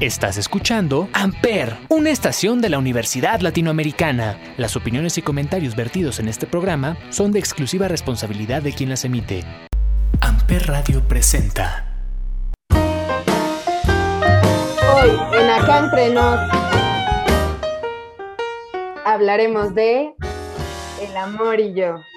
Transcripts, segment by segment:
Estás escuchando Amper, una estación de la Universidad Latinoamericana. Las opiniones y comentarios vertidos en este programa son de exclusiva responsabilidad de quien las emite. Amper Radio presenta. Hoy en Acá hablaremos de el amor y yo.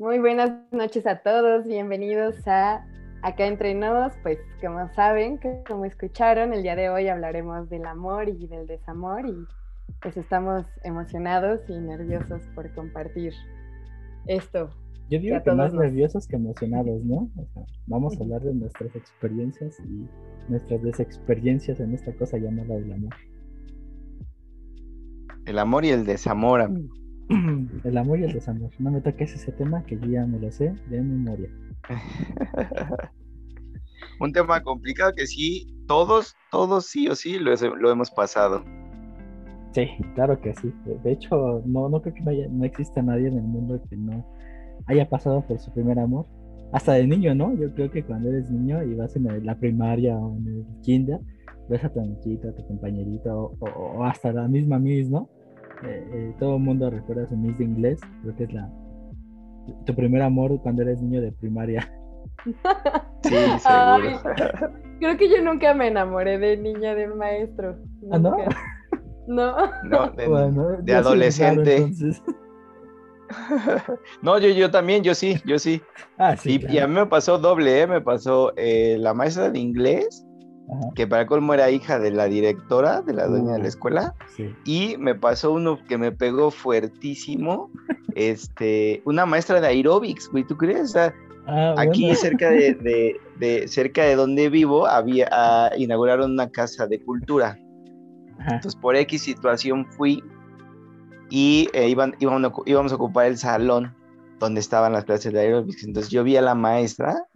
Muy buenas noches a todos, bienvenidos a Acá Entre Nos. Pues como saben, como escucharon, el día de hoy hablaremos del amor y del desamor y pues estamos emocionados y nerviosos por compartir esto. Yo digo que, más nerviosos que emocionados, ¿no? vamos a hablar de nuestras experiencias y nuestras desexperiencias en esta cosa llamada el amor. El amor y el desamor, amigo. el amor y el desamor. No me toques ese tema que yo ya me lo sé de memoria. Un tema complicado que sí, todos, todos sí o sí lo, lo hemos pasado. Sí, claro que sí. De hecho, no, no creo que no, haya, no exista nadie en el mundo que no haya pasado por su primer amor. Hasta de niño, ¿no? Yo creo que cuando eres niño y vas en la primaria o en el kinder, ves a tu amiguita, a tu compañerito o, hasta la misma Miss, ¿no? Eh, eh, todo el mundo recuerda su Miss de inglés, creo que es la tu primer amor cuando eres niño de primaria. Sí, seguro. creo que yo nunca me enamoré de niña de maestro. ¿Ah, no? No. No, de, de adolescente. no, yo, yo también, yo sí, yo sí. Ah, sí y, a mí me pasó doble, ¿eh? me pasó eh, la maestra de inglés que para colmo era hija de la directora, de la dueña de la uh, escuela, y me pasó uno que me pegó fuertísimo, este, una maestra de aerobics, güey, ¿tú crees? Ah, aquí cerca de, cerca de donde vivo había ah, inauguraron una casa de cultura. Entonces por X situación fui y eh, iban, íbamos a ocupar el salón donde estaban las clases de aerobics. Entonces yo vi a la maestra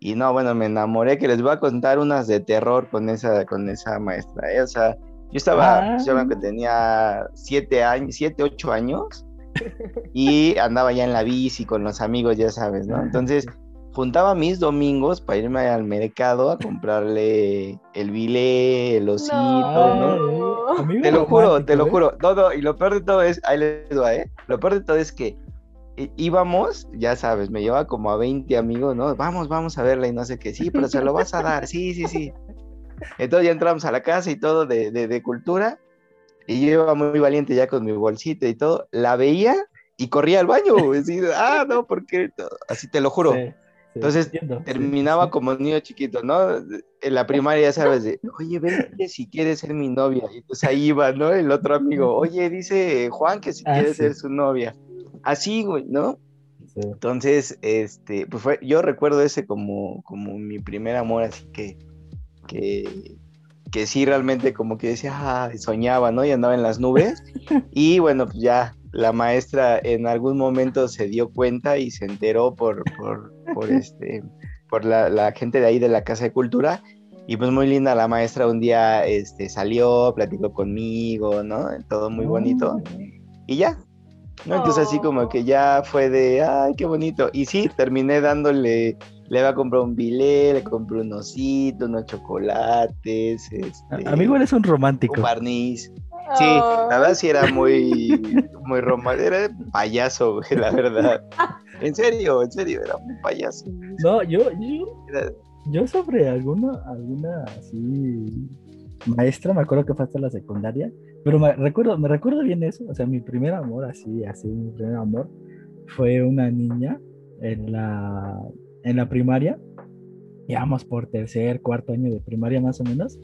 y no, bueno, me enamoré que les voy a contar unas de terror con esa, con esa maestra. ¿eh? O sea, yo estaba, yo que tenía siete años, siete, ocho años y andaba ya en la bici con los amigos, ya sabes, ¿no? Entonces juntaba mis domingos para irme al mercado a comprarle el bile, el osito, ¿no? Te lo juro, te lo ¿eh? juro. Todo, y lo peor de todo es, ahí les doy, ¿eh? Lo peor de todo es que íbamos, ya sabes, me llevaba como a 20 amigos, ¿no? Vamos, vamos a verla y no sé qué, sí, pero se lo vas a dar, sí, sí, sí. Entonces ya entramos a la casa y todo de, de, cultura, y yo iba muy valiente ya con mi bolsita y todo, la veía y corría al baño, decir, ah, no, porque así te lo juro. Entonces terminaba como niño chiquito, ¿no? En la primaria, ya sabes, de, oye, ven si quieres ser mi novia. Y entonces ahí iba, ¿no? El otro amigo, oye, dice Juan que si ah, quiere ser su novia así, güey, ¿no? Entonces, este, pues fue, yo recuerdo ese como, como mi primer amor, así que, que, que sí realmente como que decía, ah, soñaba, ¿no? Y andaba en las nubes. Y bueno, pues ya la maestra en algún momento se dio cuenta y se enteró por, por, por este, por la, la, gente de ahí de la Casa de Cultura. Y pues muy linda la maestra un día este, salió, platicó conmigo, ¿no? Todo muy bonito. Oh. Y ya, ¿no? Entonces así como que ya fue de, ay, qué bonito. Y sí, terminé dándole, le iba a comprar un bilé, le compré un osito, unos chocolates. Este, Amigo, eres un romántico. Un barniz. Sí, la verdad sí era muy, muy romántico, era payaso, la verdad. En serio, en serio, era un payaso. No, yo, yo, yo sobre alguna, alguna así maestra, me acuerdo que fue hasta la secundaria, pero me recuerdo, me recuerdo bien eso, o sea, mi primer amor, así, así, mi primer amor, fue una niña en la, en la primaria, íbamos por tercer, cuarto año de primaria más o menos,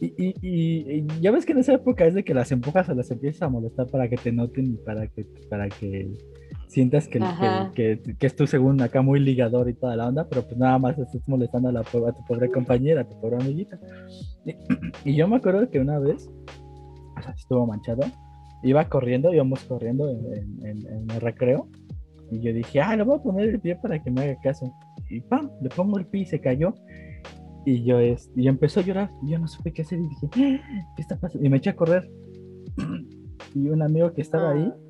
y, y, y, ya ves que en esa época es de que las empujas o las empiezas a molestar para que te noten y para que, para que sientas que, que, que, es tu segundo acá muy ligador y toda la onda, pero pues nada más estás molestando a, la, a tu pobre compañera, a tu pobre amiguita. Y, yo me acuerdo que una vez, o sea, estuvo manchado, iba corriendo, íbamos corriendo en, en, el recreo, y yo dije, ah, le voy a poner el pie para que me haga caso. Y pam, le pongo el pie y se cayó. Y yo, es, y empezó a llorar, y yo no supe qué hacer, y dije, ¿qué está pasando? Y me eché a correr. y un amigo que estaba ahí, ah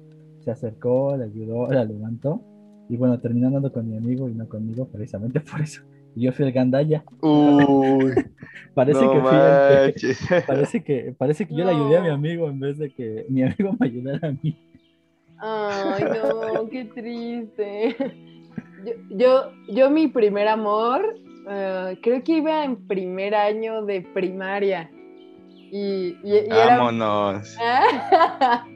se acercó, le ayudó, la levantó Y bueno, terminó andando con mi amigo y no conmigo, precisamente por eso. Y yo fui el gandaya. Uy, parece que fui parece que parece que yo le ayudé a mi amigo en vez de que mi amigo me ayudara a mí. Ay, no, qué triste. Yo, yo, mi primer amor, eh, creo que iba en primer año de primaria. Y, y, Vámonos. Y era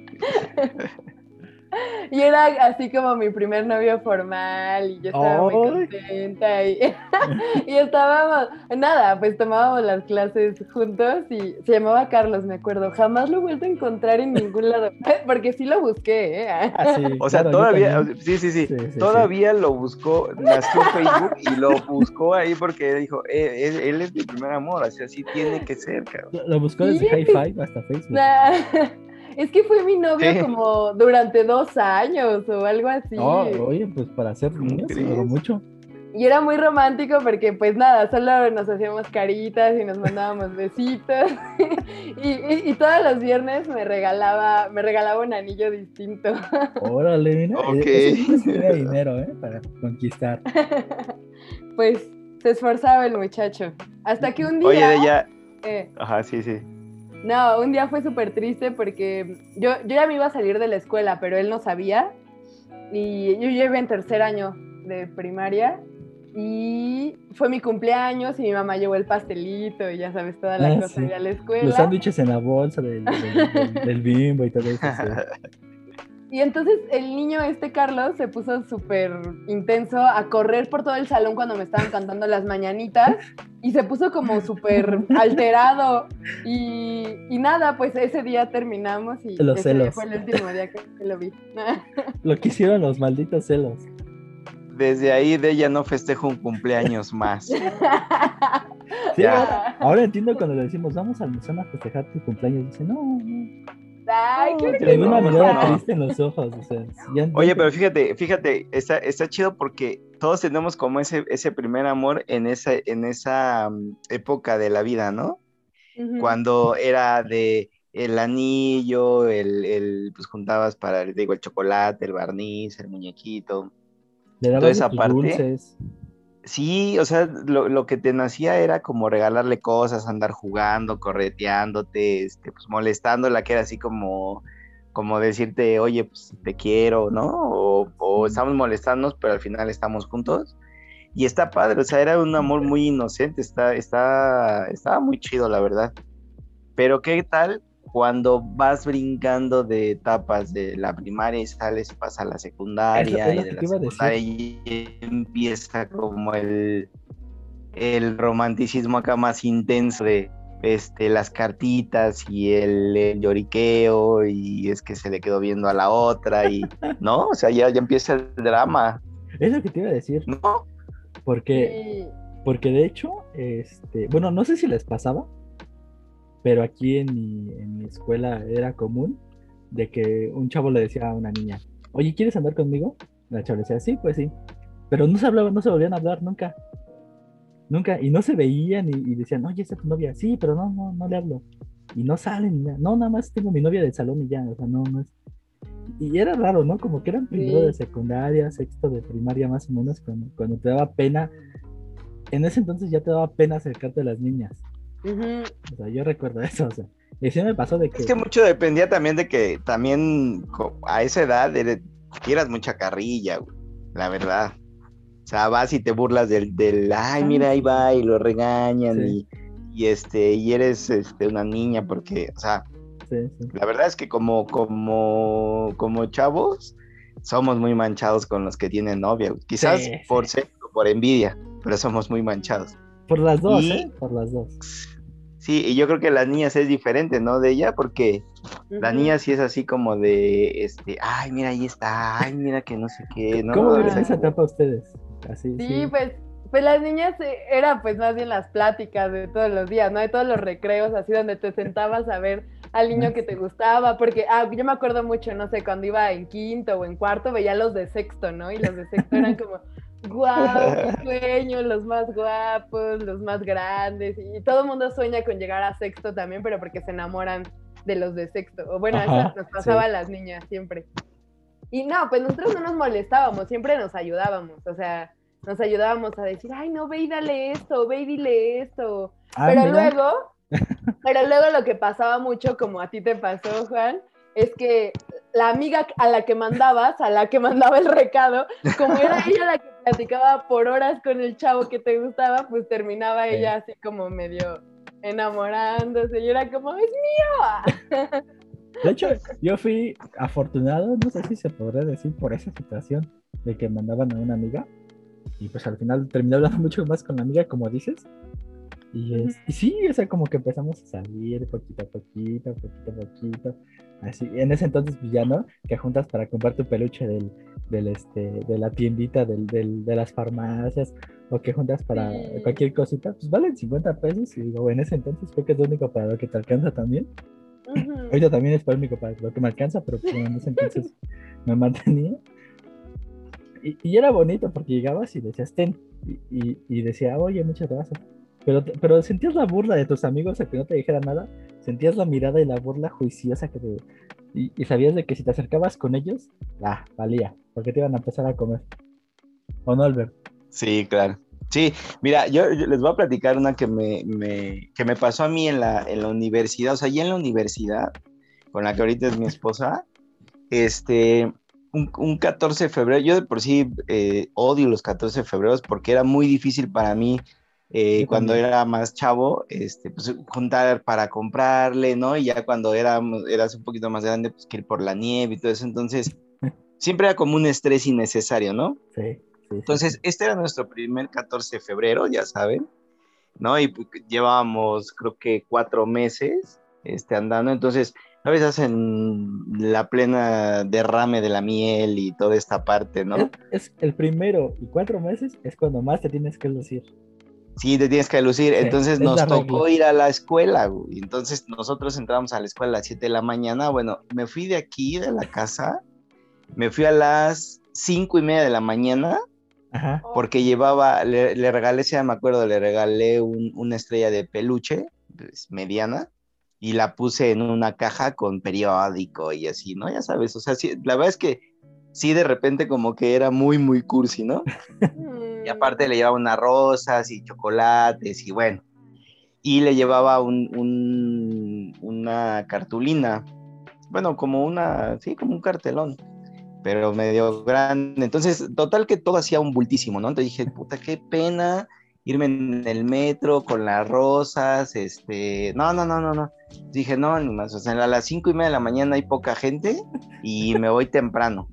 así como mi primer novio formal y yo estaba muy contenta y, y, estábamos, nada, pues tomábamos las clases juntos y se llamaba Carlos, me acuerdo. Jamás lo he vuelto a encontrar en ningún lado, porque sí lo busqué. ¿eh? Ah, o sea, todavía, sí, sí, sí, todavía lo buscó, nació Facebook y lo buscó ahí porque dijo, eh, él, es mi primer amor, así, así tiene que ser, cabrón. Lo, buscó desde Hi-Fi hasta Facebook. Es que fue mi novio como durante dos años o algo así. Oh, oye, pues para hacer niños duró mucho. Y era muy romántico porque pues nada, solo nos hacíamos caritas y nos mandábamos besitos. y, todos los viernes me regalaba, me regalaba un anillo distinto. Órale, mira. Ok. tenía dinero, ¿eh? Para conquistar. pues se esforzaba el muchacho. Hasta que un día. Oye, ella. Eh, Ajá, sí, sí. No, un día fue súper triste porque yo, yo ya me iba a salir de la escuela, pero él no sabía. Y yo llevé en tercer año de primaria y fue mi cumpleaños y mi mamá llevó el pastelito y ya sabes, toda la ah, cosa a la escuela. Los sándwiches en la bolsa del, del bimbo y todo eso. Y entonces el niño este Carlos se puso súper intenso a correr por todo el salón cuando me estaban cantando las mañanitas y se puso como súper alterado y, nada, pues ese día terminamos y los ese fue el último día que lo vi. lo que hicieron los malditos celos. Desde ahí de ella no festejo un cumpleaños más. ahora, entiendo cuando le decimos vamos al museo a festejar tu cumpleaños. Dice, no, no Ay, una mirada triste en los ojos. Oye, pero fíjate, fíjate, está, está chido porque todos tenemos como ese, ese primer amor en esa, en esa mm, época de la vida, ¿no? Cuando era de el anillo, el, el, pues juntabas para, digo, el chocolate, el barniz, el muñequito. Le toda esa parte. Dulces. Sí, o sea, lo, que te nacía era como regalarle cosas, andar jugando, correteándote, este, pues molestándola, que era así como, como decirte, oye, pues te quiero, ¿no? O, estamos molestándonos, pero al final estamos juntos. Y está padre, o sea, era un amor muy inocente, está, está, estaba muy chido, la verdad. Pero ¿qué tal cuando vas brincando de etapas de la primaria y sales, pasa a la secundaria y de la secundaria empieza como el, el romanticismo acá más intenso de este, las cartitas y el, lloriqueo y es que se le quedó viendo a la otra y no, o sea, ya, ya empieza el drama. Es lo que te iba a decir. No. Porque, porque de hecho, este, bueno, no sé si les pasaba, pero aquí en mi, en mi escuela era común de que un chavo le decía a una niña, oye, ¿quieres andar conmigo? La chava le decía, sí, pues sí. Pero no se hablaban, no se volvían a hablar nunca. Nunca, y no se veían y, decían, oye, esa es tu novia, sí, pero no, no, no le hablo. Y no salen, no, nada más tengo mi novia del salón y ya, o sea, no, no es. Y era raro, ¿no? Como que eran primero de secundaria, sexto de primaria más o menos, cuando, cuando te daba pena. En ese entonces ya te daba pena acercarte a las niñas. O sea, yo recuerdo eso, o sea, y sí me pasó de que... Es que mucho dependía también de que también a esa edad eres, eras mucha carrilla, la verdad. O sea, vas y te burlas del, del ay, mira, ahí va, y lo regañan, y, y, este, y eres este, una niña, porque, o sea, la verdad es que como, como, como chavos, somos muy manchados con los que tienen novia, quizás por ser, por envidia, pero somos muy manchados. Por las dos, ¿eh? Por las dos. Sí, y yo creo que las niñas es diferente, ¿no? De ella, porque la niña sí es así como de, este, ay, mira, ahí está, ay, mira que no sé qué, ¿no? ¿Cómo ven esa etapa ustedes? Así, sí, pues, pues las niñas eh, era pues más bien las pláticas de todos los días, ¿no? De todos los recreos, así donde te sentabas a ver al niño que te gustaba, porque, ah, yo me acuerdo mucho, no sé, cuando iba en quinto o en cuarto, veía los de sexto, ¿no? Y los de sexto eran como guau, sueño, los más guapos, los más grandes, y todo el mundo sueña con llegar a sexto también, pero porque se enamoran de los de sexto. O bueno, eso nos pasaba a las niñas siempre. Y no, pues nosotros no nos molestábamos, siempre nos ayudábamos, o sea, nos ayudábamos a decir, ay, no, ve y dale esto, ve y dile esto. Ah, pero luego, pero luego lo que pasaba mucho, como a ti te pasó, Juan, es que la amiga a la que mandabas, a la que mandaba el recado, como era ella la que platicaba por horas con el chavo que te gustaba, pues terminaba ella así como medio enamorándose y era como, es mío. De hecho, yo fui afortunado, no sé si se podría decir por esa situación de que mandaban a una amiga y pues al final terminé hablando mucho más con la amiga, como dices. Y, es, y sí, o sea, como que empezamos a salir poquito a poquito, poquito a poquito. Así, en ese entonces, pues ya no, que juntas para comprar tu peluche del, del este, de la tiendita del, del, de las farmacias, o que juntas para cualquier cosita, pues valen 50 pesos. Y digo, en ese entonces creo que es lo único para lo que te alcanza también. Ahorita también es para lo único para lo que me alcanza, pero pues, en ese entonces me mantenía. Y, y, era bonito porque llegabas y decías, ten, y, y, decía, oye, muchas gracias. Pero, pero sentías la burla de tus amigos a que no te dijera nada, sentías la mirada y la burla juiciosa que te, y, sabías de que si te acercabas con ellos, ah, valía, porque te iban a empezar a comer. ¿O no, Albert? Sí, claro. Sí, mira, yo, les voy a platicar una que me, me, que me pasó a mí en la, en la universidad, o sea, ya en la universidad, con la que ahorita es mi esposa, este, un, un 14 de febrero, yo de por sí eh, odio los 14 de febrero porque era muy difícil para mí eh, cuando era más chavo, este, pues juntar para comprarle, ¿no? Y ya cuando era, eras un poquito más grande, pues que ir por la nieve y todo eso, entonces siempre era como un estrés innecesario, ¿no? Sí. Entonces, este era nuestro primer 14 de febrero, ya saben, ¿no? Y pues, llevábamos, creo que cuatro meses este, andando, entonces, a veces hacen la plena derrame de la miel y toda esta parte, ¿no? Es, el primero y cuatro meses es cuando más te tienes que lucir. Sí, te tienes que lucir. Entonces nos tocó ir a la escuela, güey. Entonces nosotros entramos a la escuela a las 7 de la mañana. Bueno, me fui de aquí, de la casa, me fui a las cinco y media de la mañana porque llevaba, le, regalé, si me acuerdo, le regalé una estrella de peluche, pues, mediana, y la puse en una caja con periódico y así, ¿no? Ya sabes, o sea, la verdad es que sí, de repente como que era muy, muy cursi, ¿no? y aparte le llevaba unas rosas y chocolates y bueno, y le llevaba un, una cartulina, bueno, como una, sí, como un cartelón pero medio grande. Entonces, total que todo hacía un bultísimo, ¿no? Entonces dije, puta, qué pena irme en el metro con las rosas, este, no, no, no, no, no. Dije, no, ni más, o sea, a las cinco y media de la mañana hay poca gente y me voy temprano.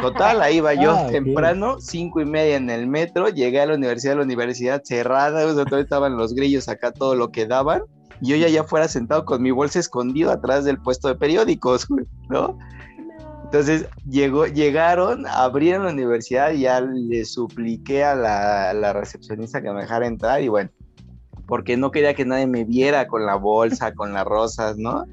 Total, ahí iba yo ah, temprano, cinco y media en el metro, llegué a la universidad, la universidad cerrada, sea, estaban los grillos acá, todo lo que daban, y yo ya ya fuera sentado con mi bolsa escondido atrás del puesto de periódicos, ¿no? Entonces llegó, llegaron, abrieron la universidad y ya le supliqué a la, recepcionista que me dejara entrar y bueno, porque no quería que nadie me viera con la bolsa, con las rosas, ¿no?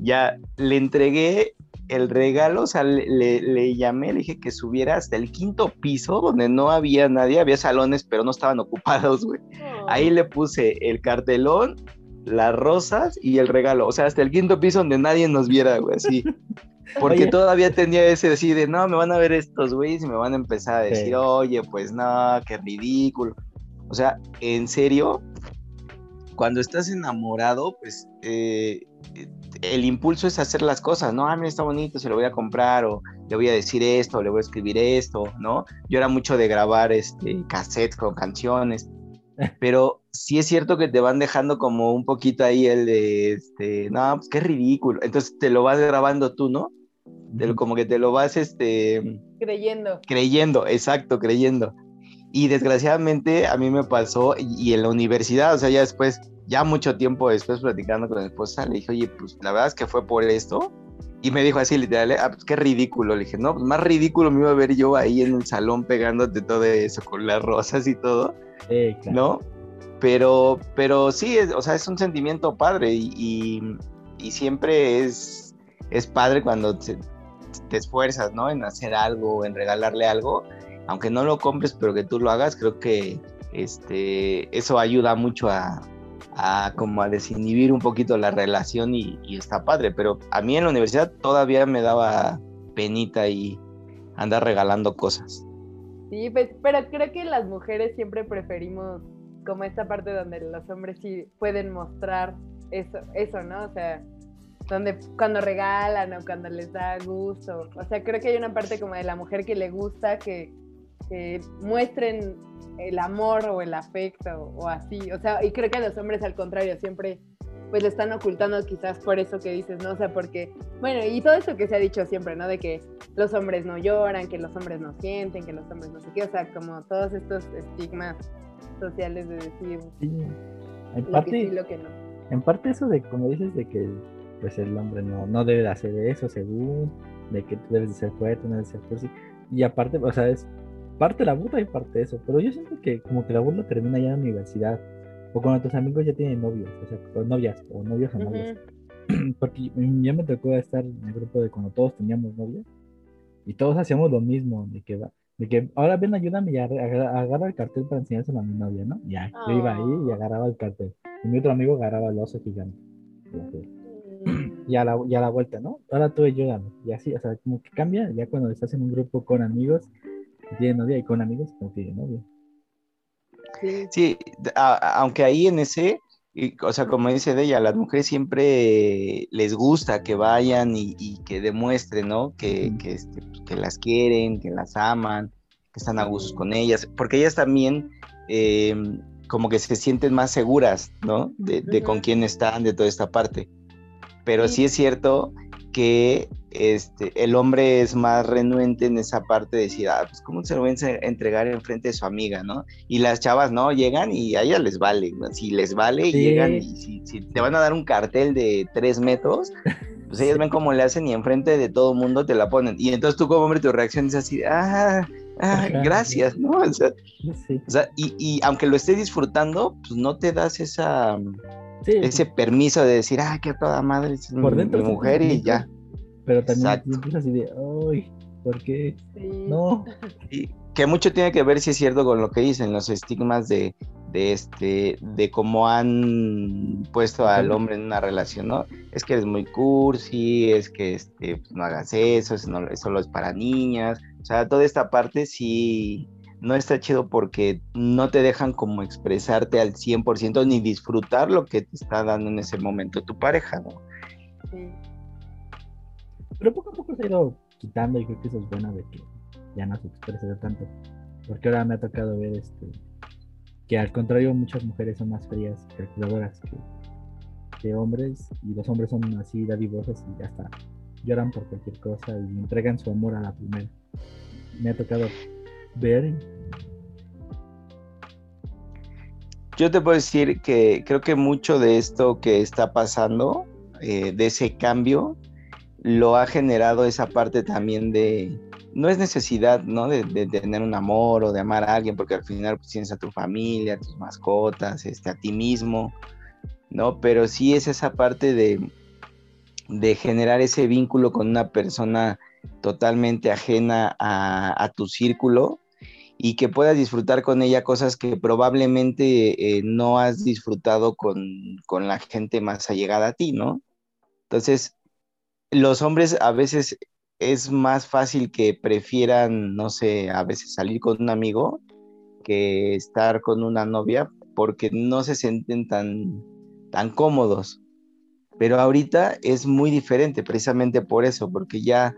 Ya le entregué el regalo, o sea, le, llamé, le dije que subiera hasta el quinto piso donde no había nadie, había salones, pero no estaban ocupados, güey. Ahí le puse el cartelón, las rosas y el regalo, o sea, hasta el quinto piso donde nadie nos viera, güey, así. Porque todavía tenía ese decir de, no, me van a ver estos güeyes y me van a empezar a decir, oye, pues no, qué ridículo. O sea, en serio, cuando estás enamorado, pues eh, el impulso es hacer las cosas, ¿no? Ah, mira, está bonito, se lo voy a comprar, o le voy a decir esto, o le voy a escribir esto, ¿no? Yo era mucho de grabar este, cassettes con canciones, pero sí es cierto que te van dejando como un poquito ahí el de, este, no, pues qué ridículo. Entonces te lo vas grabando tú, ¿no? como que te lo vas, este... Creyendo. Creyendo, exacto, creyendo. Y desgraciadamente a mí me pasó, y, en la universidad, o sea, ya después, ya mucho tiempo después platicando con mi esposa, le dije, oye, pues la verdad es que fue por esto. Y me dijo así, literal, ah, pues qué ridículo. Le dije, no, pues más ridículo me iba a ver yo ahí en el salón pegándote todo eso con las rosas y todo. ¿No? Pero, pero sí, o sea, es un sentimiento padre y, y, siempre es, es padre cuando te, esfuerzas, ¿no? En hacer algo, en regalarle algo, aunque no lo compres, pero que tú lo hagas, creo que este, eso ayuda mucho a, como a desinhibir un poquito la relación y, y, está padre, pero a mí en la universidad todavía me daba penita y andar regalando cosas. Sí, pues, pero creo que las mujeres siempre preferimos como esta parte donde los hombres sí pueden mostrar eso, eso, ¿no? O sea, donde cuando regalan o cuando les da gusto. O sea, creo que hay una parte como de la mujer que le gusta que, que muestren el amor o el afecto o así. O sea, y creo que a los hombres al contrario, siempre pues le están ocultando quizás por eso que dices, ¿no? O sea, porque, bueno, y todo eso que se ha dicho siempre, ¿no? De que los hombres no lloran, que los hombres no sienten, que los hombres no sé qué, o sea, como todos estos estigmas sociales de decir en parte, lo que no. En parte eso de, como dices, de que pues el hombre no, no debe de hacer eso según, de que tú debes de ser fuerte, no debes de ser fuerte, y aparte, o sea, es parte de la burla y parte de eso, pero yo siento que como que la burla termina ya en la universidad, o cuando tus amigos ya tienen novios, o sea, o novias, o novios o novias. Porque ya me tocó estar en el grupo de cuando todos teníamos novios y todos hacíamos lo mismo, de que va, de que ahora ven, ayúdame y agarra, el cartel para enseñárselo a mi novia, ¿no? Ya, yo iba ahí y ah. agarraba el cartel. Y mi otro amigo agarraba el oso gigante. Y, a la, y a la vuelta, ¿no? Ahora tú ayúdame. Y así, o sea, como que cambia ya cuando estás en un grupo con amigos que tienen novia y con amigos que no tienen novia. Sí, aunque ahí en ese, o sea, como dice de ella, a las mujeres siempre les gusta que vayan y, que demuestren, ¿no? Que, este, pues, que, las quieren, que las aman, que están a gusto con ellas, porque ellas también eh, como que se sienten más seguras, ¿no? De, con quién están, de toda esta parte. Pero sí es cierto que este, el hombre es más renuente en esa parte de decir, ah, pues cómo se lo voy a entregar en frente de su amiga, ¿no? Y las chavas, ¿no? Llegan y a ellas les vale, si les vale, llegan y si, te van a dar un cartel de tres metros, pues ellas ven cómo le hacen y enfrente de todo mundo te la ponen. Y entonces tú como hombre tu reacción es así, ah, ah gracias, ¿no? O sea, y, aunque lo estés disfrutando, pues no te das esa... ese permiso de decir, ah, qué toda madre es mi mujer y ya. Pero también empiezas así de, ¡ay! ¿Por qué? No. que mucho tiene que ver, si es cierto, con lo que dicen, los estigmas de, de este, de cómo han puesto al hombre en una relación, ¿no? Es que eres muy cursi, es que este, pues, no hagas eso, eso, no, solo es para niñas. O sea, toda esta parte sí no está chido porque no te dejan como expresarte al 100% ni disfrutar lo que te está dando en ese momento tu pareja, ¿no? Sí. Pero poco a poco se ha ido quitando y creo que eso es bueno de que ya no se expresa tanto. Porque ahora me ha tocado ver este que al contrario muchas mujeres son más frías, calculadoras que, hombres y los hombres son así dadivosas y ya está lloran por cualquier cosa y entregan su amor a la primera. Me ha tocado ver. Yo te puedo decir que creo que mucho de esto que está pasando, eh, de ese cambio, lo ha generado esa parte también de, no es necesidad, ¿no? De, tener un amor o de amar a alguien, porque al final pues, tienes a tu familia, a tus mascotas, este, a ti mismo, ¿no? Pero sí es esa parte de, de generar ese vínculo con una persona totalmente ajena a, tu círculo y que puedas disfrutar con ella cosas que probablemente eh, no has disfrutado con, con la gente más allegada a ti, ¿no? Entonces, los hombres a veces es más fácil que prefieran, no sé, a veces salir con un amigo que estar con una novia porque no se sienten tan, tan cómodos. Pero ahorita es muy diferente precisamente por eso, porque ya,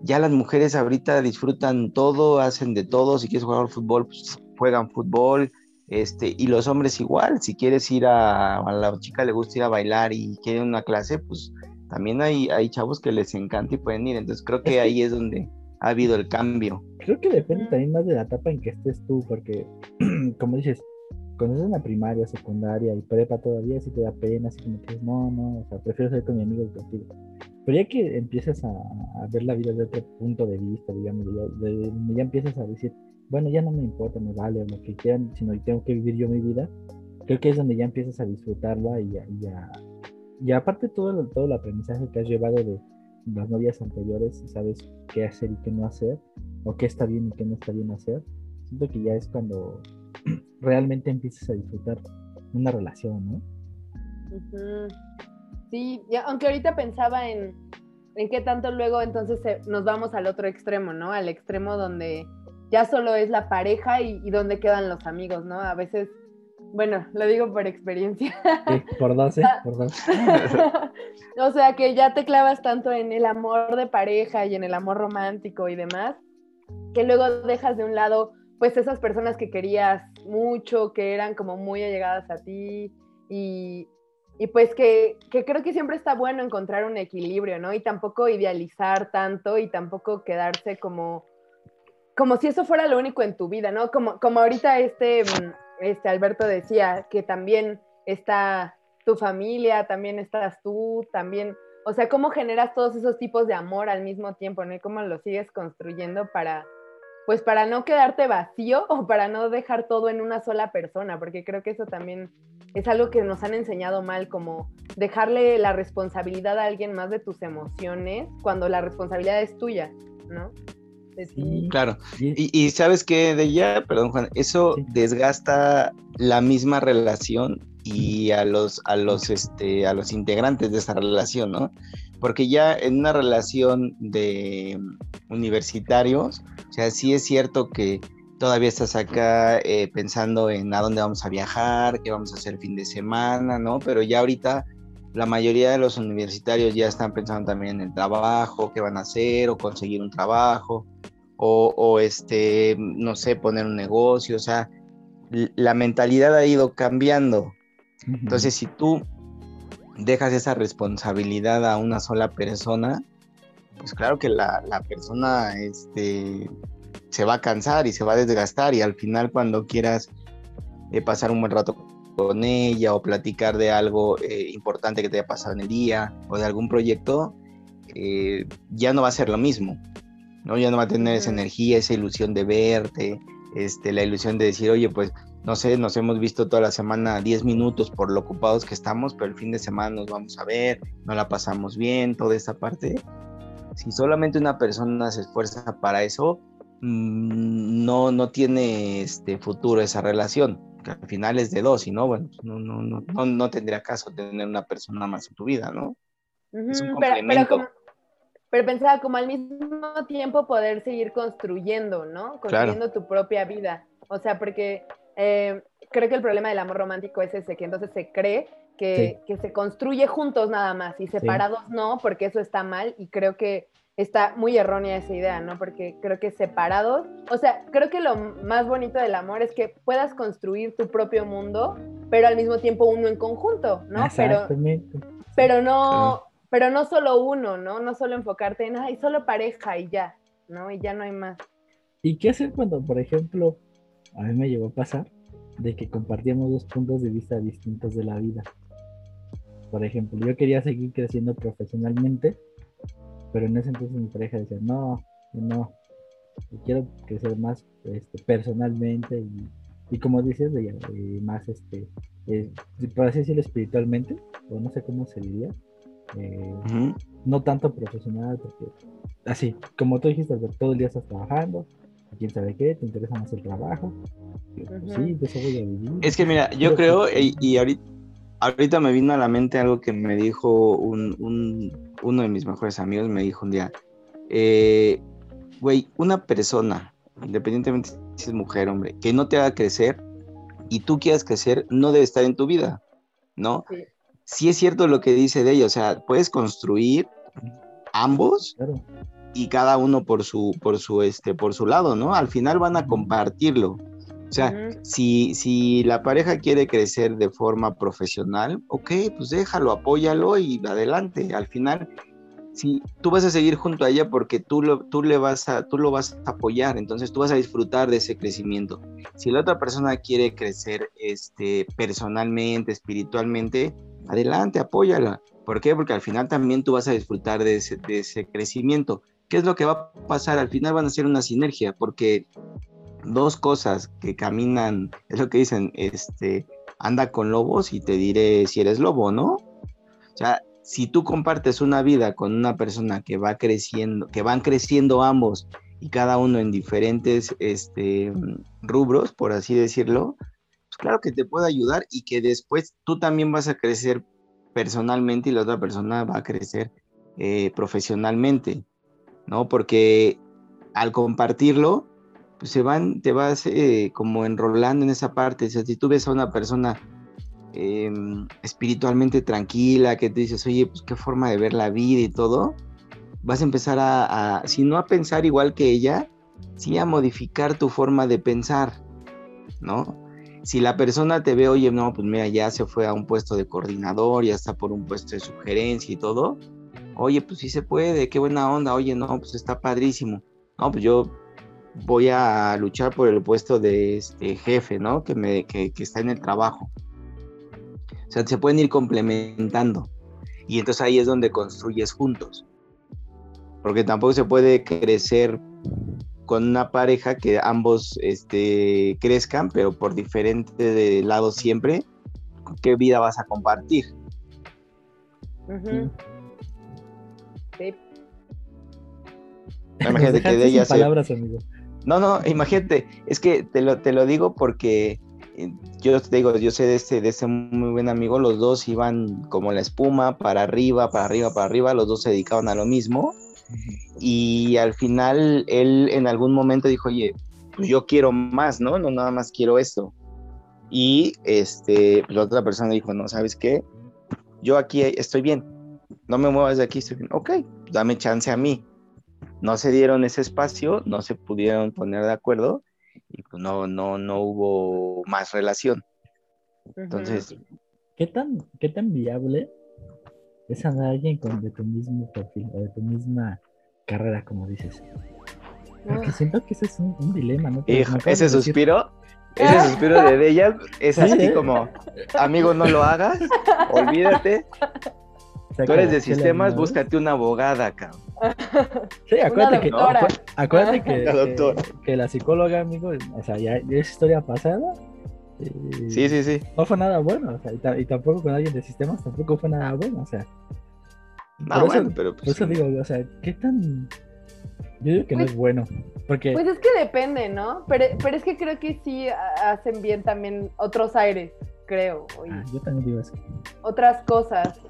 ya las mujeres ahorita disfrutan todo, hacen de todo, si quieres jugar fútbol, pues juegan fútbol, este, y los hombres igual, si quieres ir a, a la chica le gusta ir a bailar y quiere una clase, pues también hay, hay chavos que les encanta y pueden ir. Entonces creo que ahí es donde ha habido el cambio. Creo que depende también más de la etapa en que estés tú, porque como dices, cuando estás en la primaria, secundaria y prepa todavía, si te da pena, así como que no, no, o sea, prefiero ser con mi amigo que contigo. Pero ya que empiezas a, ver la vida desde otro punto de vista, digamos, ya, ya empiezas a decir, bueno, ya no me importa, me vale, lo que quieran, sino que tengo que vivir yo mi vida, creo que es donde ya empiezas a disfrutarla y y a y aparte todo todo el aprendizaje que has llevado de las novias anteriores y sabes qué hacer y qué no hacer, o qué está bien y qué no está bien hacer, siento que ya es cuando realmente empiezas a disfrutar una relación, ¿no? Sí, aunque ahorita pensaba en en qué tanto luego entonces nos vamos al otro extremo, ¿no? Al extremo donde ya solo es la pareja y, y donde quedan los amigos, ¿no? A veces, bueno, lo digo por experiencia. Sí, por dos, ¿eh? Por dos. o sea, que ya te clavas tanto en el amor de pareja y en el amor romántico y demás, que luego dejas de un lado, pues esas personas que querías mucho, que eran como muy allegadas a ti y, y pues que, que, creo que siempre está bueno encontrar un equilibrio, ¿no? Y tampoco idealizar tanto y tampoco quedarse como, como si eso fuera lo único en tu vida, ¿no? Como, como ahorita este, mm, este Alberto decía, que también está tu familia, también estás tú, también, o sea, cómo generas todos esos tipos de amor al mismo tiempo, ¿no? Y cómo lo sigues construyendo para, pues para no quedarte vacío o para no dejar todo en una sola persona, porque creo que eso también es algo que nos han enseñado mal, como dejarle la responsabilidad a alguien más de tus emociones cuando la responsabilidad es tuya, ¿no? Sí, claro. Y, sabes que de ella, perdón Juan, eso desgasta la misma relación y a los, a los, este, a los integrantes de esa relación, ¿no? Porque ya en una relación de universitarios, o sea, sí es cierto que todavía estás acá eh, pensando en a dónde vamos a viajar, qué vamos a hacer el fin de semana, ¿no? Pero ya ahorita la mayoría de los universitarios ya están pensando también en el trabajo, qué van a hacer, o conseguir un trabajo, o, este, no sé, poner un negocio, o sea, la mentalidad ha ido cambiando. Entonces, si tú dejas esa responsabilidad a una sola persona, pues claro que la, la persona, este, se va a cansar y se va a desgastar y al final cuando quieras eh, pasar un buen rato con ella o platicar de algo eh, importante que te haya pasado en el día o de algún proyecto, eh, ya no va a ser lo mismo, ¿no? Ya no va a tener esa energía, esa ilusión de verte, este, la ilusión de decir, oye, pues, no sé, nos hemos visto toda la semana 10 minutos por lo ocupados que estamos, pero el fin de semana nos vamos a ver, no la pasamos bien, toda esa parte. Si solamente una persona se esfuerza para eso, Mm, no, no tiene este futuro esa relación, que al final es de dos, y no, bueno, pues no, no, no, no, tendría caso tener una persona más en tu vida, ¿no? es un complemento. Pero, pensaba como al mismo tiempo poder seguir construyendo, ¿no? Construyendo tu propia vida. O sea, porque eh, creo que el problema del amor romántico es ese, que entonces se cree que, que se construye juntos nada más y separados no, porque eso está mal y creo que está muy errónea esa idea, ¿no? Porque creo que separados, o sea, creo que lo más bonito del amor es que puedas construir tu propio mundo, pero al mismo tiempo uno en conjunto, ¿no? Pero, pero no, pero no solo uno, ¿no? No solo enfocarte en, ay, solo pareja y ya, ¿no? Y ya no hay más. ¿Y qué hacer cuando, por ejemplo, a mí me llegó a pasar de que compartíamos dos puntos de vista distintos de la vida? Por ejemplo, yo quería seguir creciendo profesionalmente, pero en ese entonces mi pareja decía, no, no, quiero crecer más este, personalmente y, como dices, de, más, este, eh, por así decirlo, espiritualmente, o no sé cómo se diría, eh, no tanto profesional, porque así, como tú dijiste, todo el día estás trabajando, quién sabe qué, te interesa más el trabajo. Pues sí, de eso voy a vivir. Es que mira, yo creo, y, ahorita, ahorita me vino a la mente algo que me dijo un uno de mis mejores amigos me dijo un día, eh, güey, una persona, independientemente si es mujer o hombre, que no te haga crecer y tú quieras crecer, no debe estar en tu vida, ¿no? Sí. Es cierto lo que dice de ella, o sea, puedes construir ambos y cada uno por su, por su, este, por su lado, ¿no? Al final van a compartirlo. O sea, si, si la pareja quiere crecer de forma profesional, ok, pues déjalo, apóyalo y adelante. Al final, si tú vas a seguir junto a ella porque tú lo, tú le vas a, tú lo vas a apoyar, entonces tú vas a disfrutar de ese crecimiento. Si la otra persona quiere crecer este, personalmente, espiritualmente, adelante, apóyala. ¿Por qué? Porque al final también tú vas a disfrutar de ese, de ese crecimiento. ¿Qué es lo que va a pasar? Al final van a ser una sinergia, porque dos cosas que caminan, es lo que dicen, este, anda con lobos y te diré si eres lobo, ¿no? O sea, si tú compartes una vida con una persona que va creciendo, que van creciendo ambos y cada uno en diferentes este, rubros, por así decirlo, claro que te puede ayudar y que después tú también vas a crecer personalmente y la otra persona va a crecer eh, profesionalmente, ¿no? Porque al compartirlo, pues se van, te vas eh, como enrolando en esa parte. Si tú ves a una persona em, espiritualmente tranquila, que te dices, oye, pues qué forma de ver la vida y todo, vas a empezar a, si no a pensar igual que ella, sí a modificar tu forma de pensar, ¿no? Si la persona te ve, oye, no, pues mira, ya se fue a un puesto de coordinador, ya está por un puesto de sugerencia y todo, oye, pues sí se puede, qué buena onda, oye, no, pues está padrísimo. No, pues yo voy a luchar por el puesto de este jefe, ¿no? Que, me, que, está en el trabajo. O sea, se pueden ir complementando. Y entonces ahí es donde construyes juntos. Porque tampoco se puede crecer con una pareja que ambos este, crezcan, pero por diferente lado siempre. ¿Qué vida vas a compartir? Imagínate que de ella palabras, amigo. No, no, imagínate, es que te lo, te lo digo porque eh, yo te digo, yo sé de este, de este muy buen amigo, los dos iban como la espuma, para arriba, para arriba, para arriba, los dos se dedicaban a lo mismo. Y al final él en algún momento dijo, oye, pues yo quiero más, ¿no? No nada más quiero esto. Y este, la otra persona dijo, no, ¿sabes qué? Yo aquí estoy bien, no me muevas de aquí, estoy bien. Ok, dame chance a mí no se dieron ese espacio, no se pudieron poner de acuerdo y pues no, no, no hubo más relación. Entonces. ¿Qué tan, qué tan viable es andar alguien con de tu mismo perfil o de tu misma carrera, como dices? Porque ah. siento que ese es un, dilema, ¿no? ese suspiro, ese suspiro de ella es así como, amigo, no lo hagas, olvídate, Tú eres de sistemas, búscate una abogada, cabrón. Sí, acuérdate que, acuérdate que, la psicóloga, amigo, o sea, ya, es historia pasada. Sí, sí, sí. No fue nada bueno, o sea, y, tampoco con alguien de sistemas tampoco fue nada bueno, o sea. Ah, bueno, pero pues, por eso digo, o sea, ¿qué tan yo digo que no es pues bueno. Porque... Pues es que depende, ¿no? Pero, pero es que creo que sí hacen bien también otros aires, creo. Ah, yo también digo eso. Otras cosas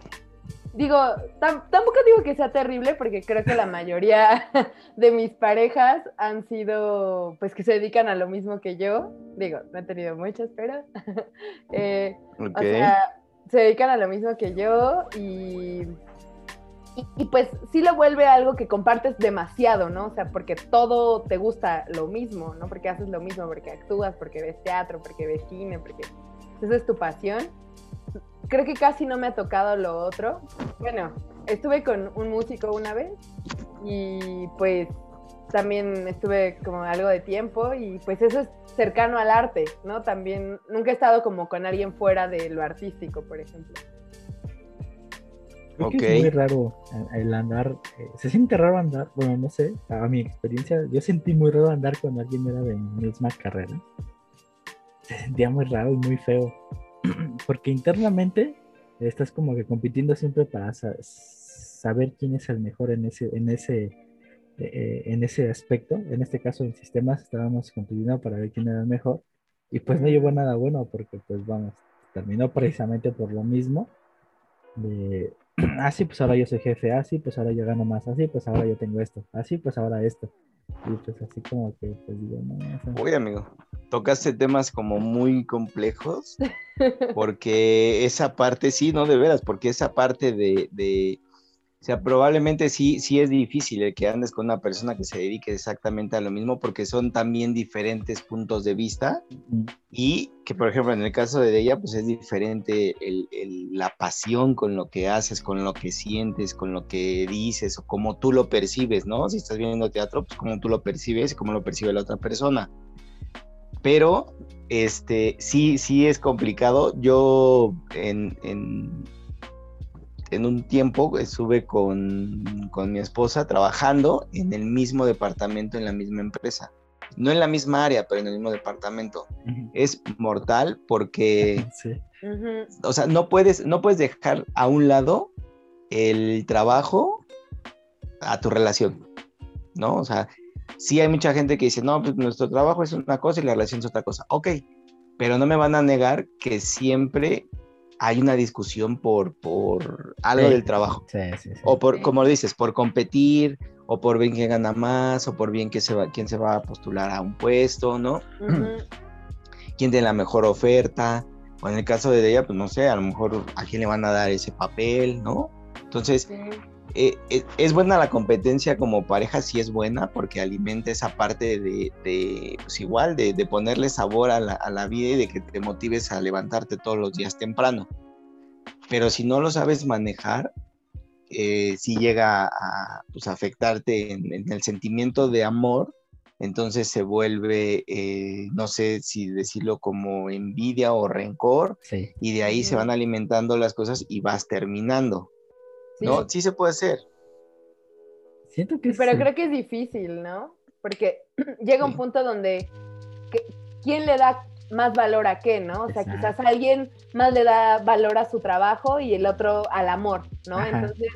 digo, tampoco digo que sea terrible porque creo que la mayoría de mis parejas han sido, pues que se dedican a lo mismo que yo. Digo, no he tenido muchas, pero... eh, O sea, se dedican a lo mismo que yo y, y, pues sí lo vuelve algo que compartes demasiado, ¿no? O sea, porque todo te gusta lo mismo, ¿no? Porque haces lo mismo, porque actúas, porque ves teatro, porque ves cine, porque esa es tu pasión creo que casi no me ha tocado lo otro. Bueno, estuve con un músico una vez y pues también estuve como algo de tiempo y pues eso es cercano al arte, ¿no? También nunca he estado como con alguien fuera de lo artístico, por ejemplo. Creo es muy raro el andar, eh, se siente raro andar, bueno, no sé, a mi experiencia, yo sentí muy raro andar con alguien era de mi misma carrera. Se sentía muy raro y muy feo. porque internamente estás como que compitiendo siempre para saber quién es el mejor en ese, en ese, eh, en ese aspecto. En este caso, en sistemas estábamos compitiendo para ver quién era el mejor. Y pues no llevó nada bueno porque pues vamos, terminó precisamente por lo mismo. De, así ah, pues ahora yo soy jefe, así ah, pues ahora yo gano más, así pues ahora yo tengo esto, así pues ahora esto. Y pues así como que pues digo, no, Uy, amigo, tocaste temas como muy complejos, porque esa parte, sí, no de veras, porque esa parte de, de o sea, probablemente sí, sí es difícil el que andes con una persona que se dedique exactamente a lo mismo porque son también diferentes puntos de vista y que, por ejemplo, en el caso de ella, pues es diferente la pasión con lo que haces, con lo que sientes, con lo que dices o cómo tú lo percibes, ¿no? Si estás viendo teatro, pues cómo tú lo percibes y cómo lo percibe la otra persona. Pero, este, sí, sí es complicado. Yo en en un tiempo estuve con, mi esposa trabajando en el mismo departamento, en la misma empresa. No en la misma área, pero en el mismo departamento. Es mortal porque, o sea, no puedes, no puedes dejar a un lado el trabajo a tu relación, ¿no? O sea, sí hay mucha gente que dice, no, pues nuestro trabajo es una cosa y la relación es otra cosa. Ok, pero no me van a negar que siempre hay una discusión por, por algo del trabajo. Sí, sí, sí. O por, como dices, por competir, o por bien quién gana más, o por bien que se va, quién se va a postular a un puesto, ¿no? Quién tiene la mejor oferta. O en el caso de ella, pues no sé, a lo mejor a quién le van a dar ese papel, ¿no? Entonces, eh, eh, es buena la competencia como pareja, sí es buena, porque alimenta esa parte de, pues igual, de, ponerle sabor a la, vida y de que te motives a levantarte todos los días temprano. Pero si no lo sabes manejar, eh, si llega a pues, afectarte en, el sentimiento de amor, entonces se vuelve, no sé si decirlo como envidia o rencor, y de ahí se van alimentando las cosas y vas terminando. ¿No? Sí se puede hacer. Siento que Pero creo que es difícil, ¿no? Porque llega un punto donde ¿quién le da más valor a qué, ¿no? O sea, quizás alguien más le da valor a su trabajo y el otro al amor, ¿no? Entonces,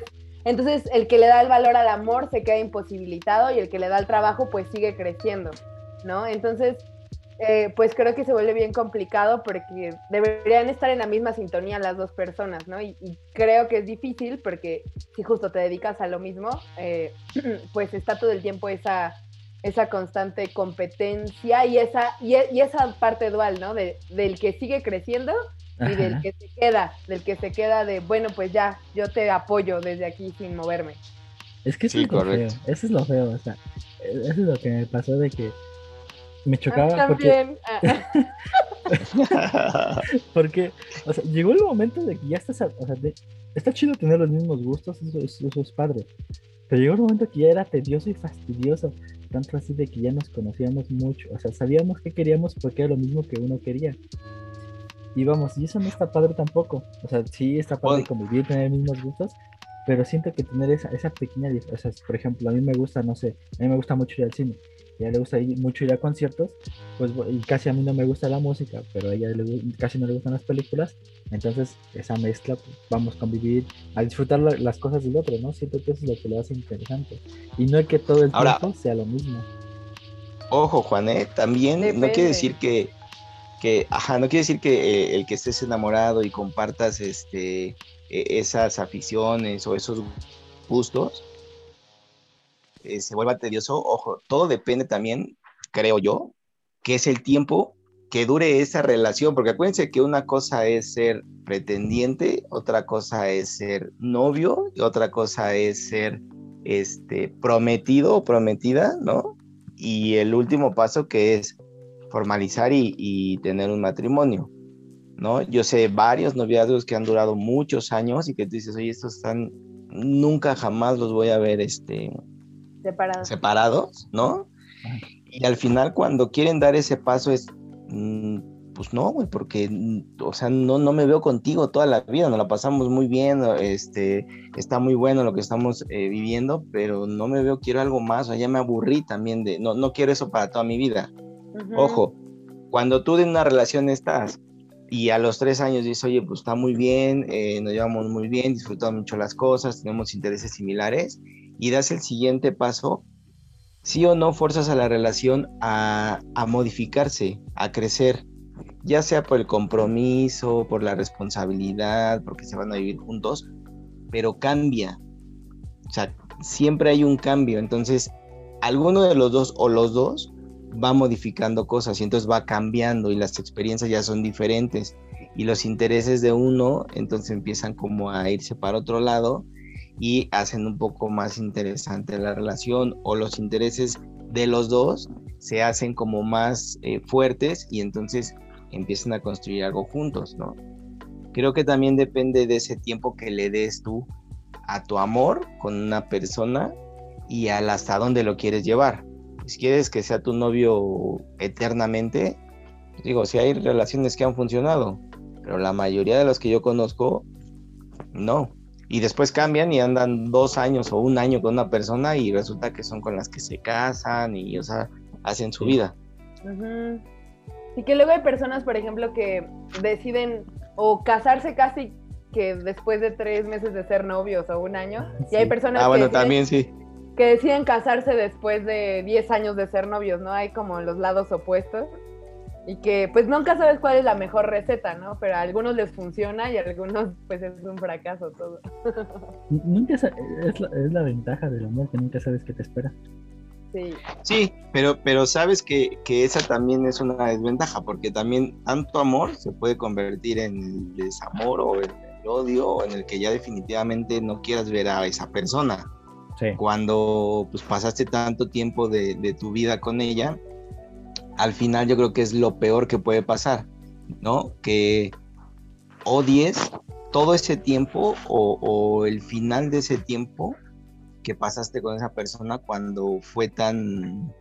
entonces el que le da el valor al amor se queda imposibilitado y el que le da el trabajo pues sigue creciendo, ¿no? Entonces, eh, pues creo que se vuelve bien complicado porque deberían estar en la misma sintonía las dos personas, ¿no? Y, creo que es difícil porque si justo te dedicas a lo mismo, eh, pues está todo el tiempo esa, esa constante competencia y esa, y, esa parte dual, ¿no? De, del que sigue creciendo y del que se queda, del que se queda de, bueno, pues ya, yo te apoyo desde aquí sin moverme. Es que eso es lo feo, eso es lo feo, o sea, eso es lo que me pasó de que me chocaba porque... porque, o sea, llegó el momento de que ya estás, o sea, está chido tener los mismos gustos, eso, es padre, pero llegó el momento que ya era tedioso y fastidioso, tanto así de que ya nos conocíamos mucho, o sea, sabíamos que queríamos porque era lo mismo que uno quería. Y vamos, y eso no está padre tampoco, o sea, sí está padre convivir, tener los mismos gustos, pero siento que tener esa, esa pequeña diferencia, o sea, por ejemplo, a mí me gusta, no sé, a mí me gusta mucho ir al cine, ella le gusta mucho ir a conciertos, pues y casi a mí no me gusta la música, pero a ella casi no le gustan las películas, entonces esa mezcla, pues, vamos a convivir, a disfrutar las cosas del otro, ¿no? Siento que eso es lo que le hace interesante. Y no es que todo el tiempo sea lo mismo. Ojo, Juanet, también no quiere decir que, que, ajá, no quiere decir que eh, el que estés enamorado y compartas este, e, esas aficiones o esos gustos, eh, se vuelva tedioso, ojo, todo depende también, creo yo, que es el tiempo que dure esa relación, porque acuérdense que una cosa es ser pretendiente, otra cosa es ser novio, y otra cosa es ser este, prometido o prometida, ¿no? Y el último paso que es formalizar y, tener un matrimonio, ¿no? Yo sé varios noviazgos que han durado muchos años y que tú dices, oye, estos están, nunca jamás los voy a ver, este, separados. separados, ¿no? Y al final cuando quieren dar ese paso es, mm, pues no, güey, porque, mm, o sea, no, no me veo contigo toda la vida, nos la pasamos muy bien, este, está muy bueno lo que estamos eh, viviendo, pero no me veo, quiero algo más, o ya me aburrí también de, no, no quiero eso para toda mi vida. Ojo, cuando tú de una relación estás y a los tres años dices, oye, pues está muy bien, eh, nos llevamos muy bien, disfrutamos mucho las cosas, tenemos intereses similares, y das el siguiente paso, sí o no forzas a la relación a, modificarse, a crecer, ya sea por el compromiso, por la responsabilidad, porque se van a vivir juntos, pero cambia. O sea, siempre hay un cambio. Entonces, alguno de los dos o los dos va modificando cosas y entonces va cambiando y las experiencias ya son diferentes y los intereses de uno entonces empiezan como a irse para otro lado y hacen un poco más interesante la relación o los intereses de los dos se hacen como más eh, fuertes y entonces empiezan a construir algo juntos, ¿no? Creo que también depende de ese tiempo que le des tú a tu amor con una persona y al hasta dónde lo quieres llevar. Si quieres que sea tu novio eternamente, digo, si hay relaciones que han funcionado, pero la mayoría de los que yo conozco, no y después cambian y andan dos años o un año con una persona y resulta que son con las que se casan y, o sea, hacen su vida. Y que luego hay personas, por ejemplo, que deciden o casarse casi que después de tres meses de ser novios o un año. Y hay personas ah, bueno, también sí. que deciden casarse después de diez años de ser novios, ¿no? Hay como los lados opuestos. Y que pues nunca sabes cuál es la mejor receta, ¿no? Pero a algunos les funciona y a algunos pues es un fracaso todo. Nunca es, la, ventaja del amor que nunca sabes qué te espera. Sí. Sí, pero, pero sabes que, que, esa también es una desventaja, porque también tanto amor se puede convertir en desamor o en el odio, o en el que ya definitivamente no quieras ver a esa persona. Sí. Cuando pues pasaste tanto tiempo de, de tu vida con ella, al final yo creo que es lo peor que puede pasar, ¿no? Que odies todo ese tiempo o, el final de ese tiempo que pasaste con esa persona cuando fue tan,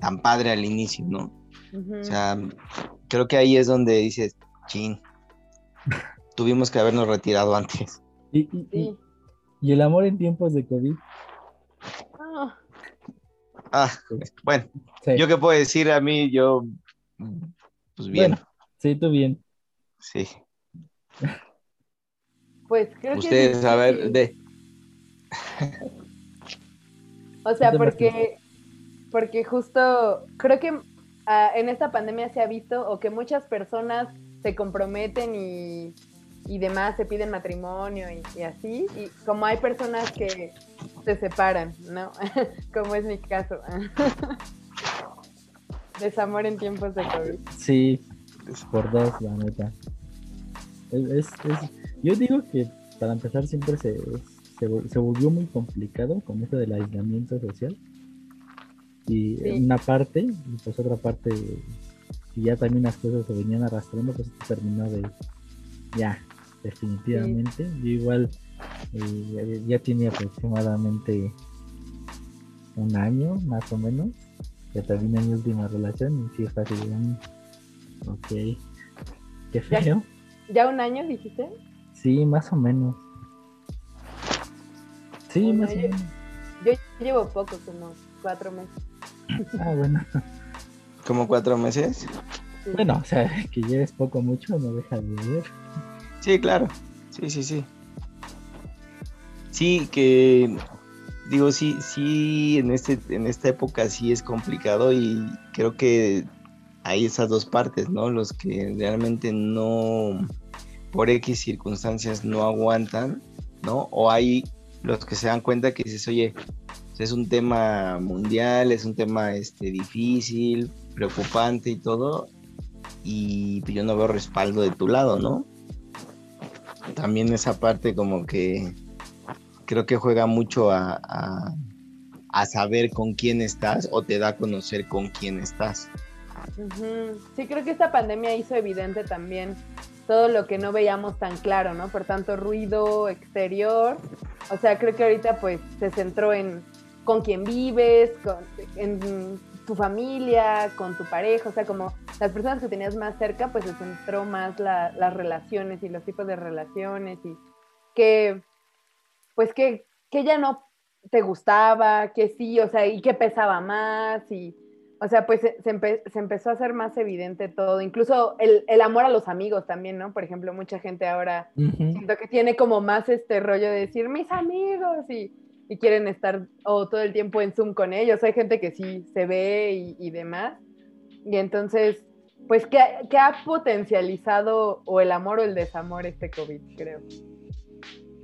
tan padre al inicio, ¿no? O sea, creo que ahí es donde dices, chin, tuvimos que habernos retirado antes. ¿Y, y, el amor en tiempos de COVID? Ah, ah bueno, yo qué puedo decir a mí, yo, pues bien. sí, tú bien. Sí. Pues creo Ustedes, que... a ver, de... O sea, porque, porque justo creo que ah, en esta pandemia se ha visto o que muchas personas se comprometen y, y demás, se piden matrimonio y, y, así, y como hay personas que se separan, ¿no? como es mi caso. Desamor en tiempos de COVID. Sí, por dos, la neta. yo digo que para empezar siempre se, se, volvió muy complicado con esto del aislamiento social. Y una parte, y pues otra parte, y ya también las cosas se venían arrastrando, pues terminó de ya, definitivamente. Yo igual eh, ya tenía aproximadamente un año, más o menos, que terminé mi última relación y sí está así ok qué feo ¿Ya, un año dijiste? sí más o menos. Sí más o menos. Yo llevo poco como cuatro meses. Ah bueno. Como cuatro meses bueno o sea que lleves poco mucho no deja de ver. Sí claro. Sí sí sí. Sí que digo, sí, sí, en, este, en esta época sí es complicado y creo que hay esas dos partes, ¿no? Los que realmente no, por X circunstancias no aguantan, ¿no? O hay los que se dan cuenta que dices, oye, es un tema mundial, es un tema este, difícil, preocupante y todo, y yo no veo respaldo de tu lado, ¿no? También esa parte como que creo que juega mucho a, saber con quién estás o te da a conocer con quién estás. Sí, creo que esta pandemia hizo evidente también todo lo que no veíamos tan claro, ¿no? Por tanto, ruido exterior. O sea, creo que ahorita pues se centró en con quién vives, con, en tu familia, con tu pareja, o sea, como las personas que tenías más cerca, pues se centró más las relaciones y los tipos de relaciones y que pues que, que ya no te gustaba, que sí, o sea, y que pesaba más, y, o sea, pues se, empezó a hacer más evidente todo, incluso el, amor a los amigos también, ¿no? Por ejemplo, mucha gente ahora siento que tiene como más este rollo de decir mis amigos y, quieren estar o todo el tiempo en Zoom con ellos. Hay gente que sí se ve y, demás. Y entonces, pues, ¿qué, ¿qué, ha potencializado o el amor o el desamor este COVID, creo?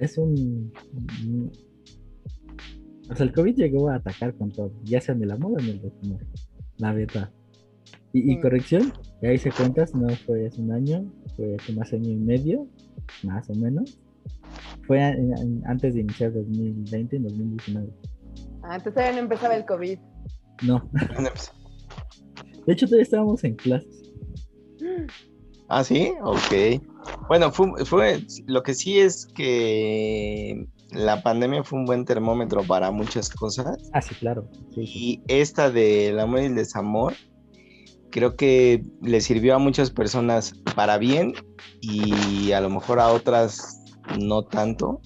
Es un, O sea, el COVID llegó a atacar con todo, ya sea en el amor o en el desamor, la verdad. Y, mm. corrección, ya hice cuentas, no fue hace un año, fue hace más año y medio, más o menos. Fue antes de iniciar 2020 y 2019. Ah, entonces todavía no empezaba el COVID. No. De hecho, todavía estábamos en clases. Ah, sí, ok. Bueno, fue, lo que sí es que la pandemia fue un buen termómetro para muchas cosas. Ah, sí, claro. Y esta del amor y el desamor, creo que le sirvió a muchas personas para bien y a lo mejor a otras no tanto,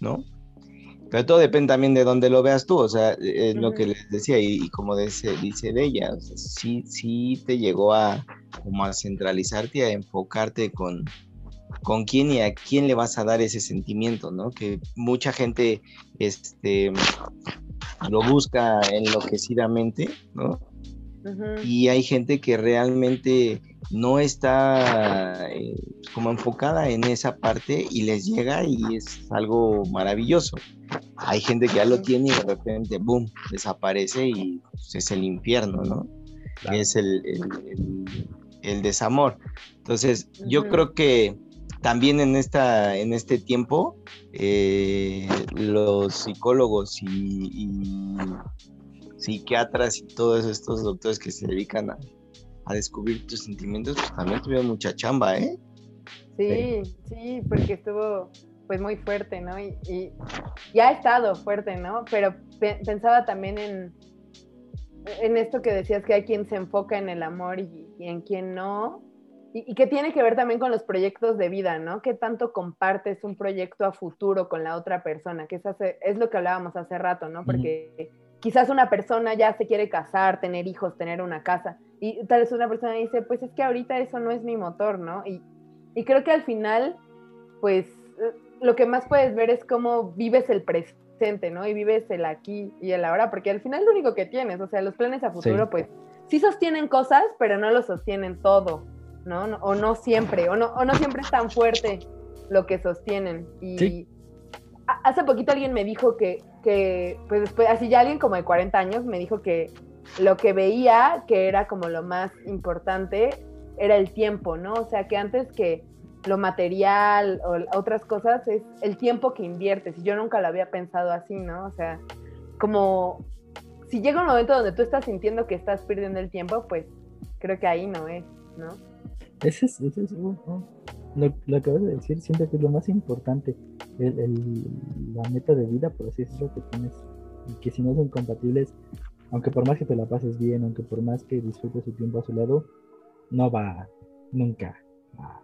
¿no? Pero todo depende también de dónde lo veas tú, o sea, es lo que les decía y, como dice, dice de ella, sí, sí te llegó a como a centralizarte, a enfocarte con, con quién y a quién le vas a dar ese sentimiento, ¿no? Que mucha gente este, lo busca enloquecidamente, ¿no? Y hay gente que realmente no está eh, como enfocada en esa parte y les llega y es algo maravilloso. Hay gente que ya lo tiene y de repente, boom, desaparece y pues, es el infierno, ¿no? Es el, el, desamor. Entonces, yo creo que también en, esta, en este tiempo, eh, los psicólogos y, psiquiatras y todos estos doctores que se dedican a, descubrir tus sentimientos, pues también tuvieron mucha chamba, ¿eh? Sí, sí, porque estuvo pues muy fuerte, ¿no? Y, y, ha estado fuerte, ¿no? Pero pensaba también en, en esto que decías que hay quien se enfoca en el amor y, y en quien no, y, que tiene que ver también con los proyectos de vida, ¿no? ¿Qué tanto compartes un proyecto a futuro con la otra persona? Que es, es lo que hablábamos hace rato, ¿no? Porque quizás una persona ya se quiere casar, tener hijos, tener una casa, y tal vez una persona dice, pues es que ahorita eso no es mi motor, ¿no? Y, y creo que al final, pues lo que más puedes ver es cómo vives el presente, ¿no? Y vives el aquí y el ahora, porque al final es lo único que tienes, o sea, los planes a futuro, pues sí sostienen cosas, pero no lo sostienen todo. ¿No? O no siempre, o no, o no siempre es tan fuerte lo que sostienen. Y hace poquito alguien me dijo que, que, pues después, así ya alguien como de 40 años me dijo que lo que veía que era como lo más importante era el tiempo, ¿no? O sea, que antes que lo material o otras cosas es el tiempo que inviertes. Y yo nunca lo había pensado así, ¿no? O sea, como si llega un momento donde tú estás sintiendo que estás perdiendo el tiempo, pues creo que ahí no es, ¿no? Ese es, ese es uh, uh, lo, lo acabas de decir, siento que es lo más importante, el, la meta de vida, por así decirlo, que tienes, y que si no son compatibles, aunque por más que te la pases bien, aunque por más que disfrutes su tiempo a su lado, no va nunca a,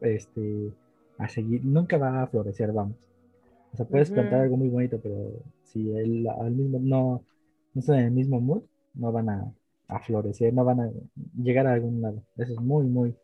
este, a seguir, nunca va a florecer, vamos. O sea, puedes plantar algo muy bonito, pero si él al mismo no, no están en el mismo mood, no van a, a florecer, no van a llegar a algún lado. Eso es muy, muy,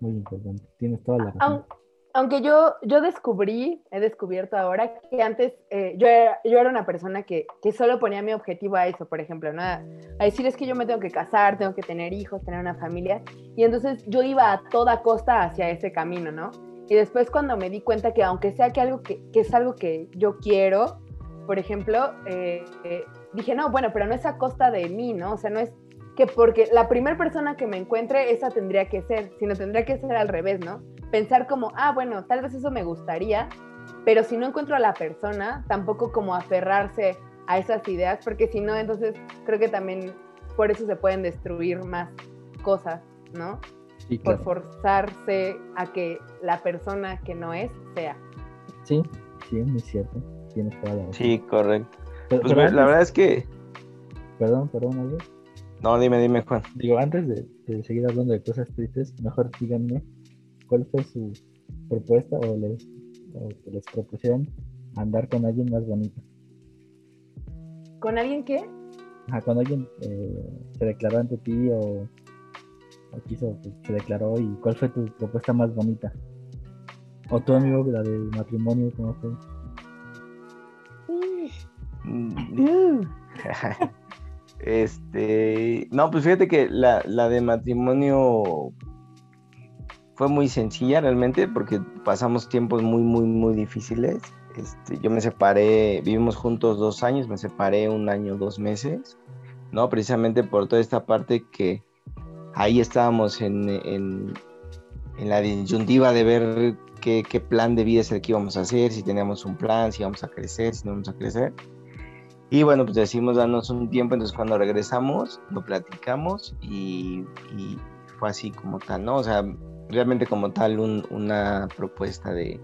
muy importante. Tienes toda la razón. Aunque yo, yo descubrí, he descubierto ahora que antes eh, yo, era, yo era una persona que, que, solo ponía mi objetivo a eso, por ejemplo, ¿no? a, decir es que yo me tengo que casar, tengo que tener hijos, tener una familia, y entonces yo iba a toda costa hacia ese camino, ¿no? Y después cuando me di cuenta que aunque sea que, algo que, que es algo que yo quiero, por ejemplo, eh, eh, dije, no, bueno, pero no es a costa de mí, ¿no? O sea, no es que porque la primera persona que me encuentre, esa tendría que ser, sino tendría que ser al revés, ¿no? Pensar como, ah, bueno, tal vez eso me gustaría, pero si no encuentro a la persona, tampoco como aferrarse a esas ideas, porque si no, entonces creo que también por eso se pueden destruir más cosas, ¿no? Por forzarse a que la persona que no es sea. Sí, sí, es muy cierto. Tienes toda la Sí, correcto. pues la verdad es que. Perdón, perdón, ¿no? No, dime, dime, Juan. Digo, antes de, seguir hablando de cosas tristes, mejor díganme cuál fue su propuesta o les, que les propusieron andar con alguien más bonito. ¿Con alguien qué? Ajá, con alguien eh, se declaró ante ti o, o quiso, pues, se declaró y cuál fue tu propuesta más bonita. O tu amigo, la de matrimonio, ¿cómo fue? Mm. Este, no, pues fíjate que la, de matrimonio fue muy sencilla realmente porque pasamos tiempos muy, muy, muy difíciles. Este, yo me separé, vivimos juntos dos años, me separé un año, dos meses, ¿no? Precisamente por toda esta parte que ahí estábamos en, la disyuntiva de ver qué, plan de vida es que íbamos a hacer, si teníamos un plan, si íbamos a crecer, si no íbamos a crecer. Y bueno, pues decidimos darnos un tiempo, entonces cuando regresamos lo platicamos y, fue así como tal, ¿no? O sea, realmente como tal una propuesta de,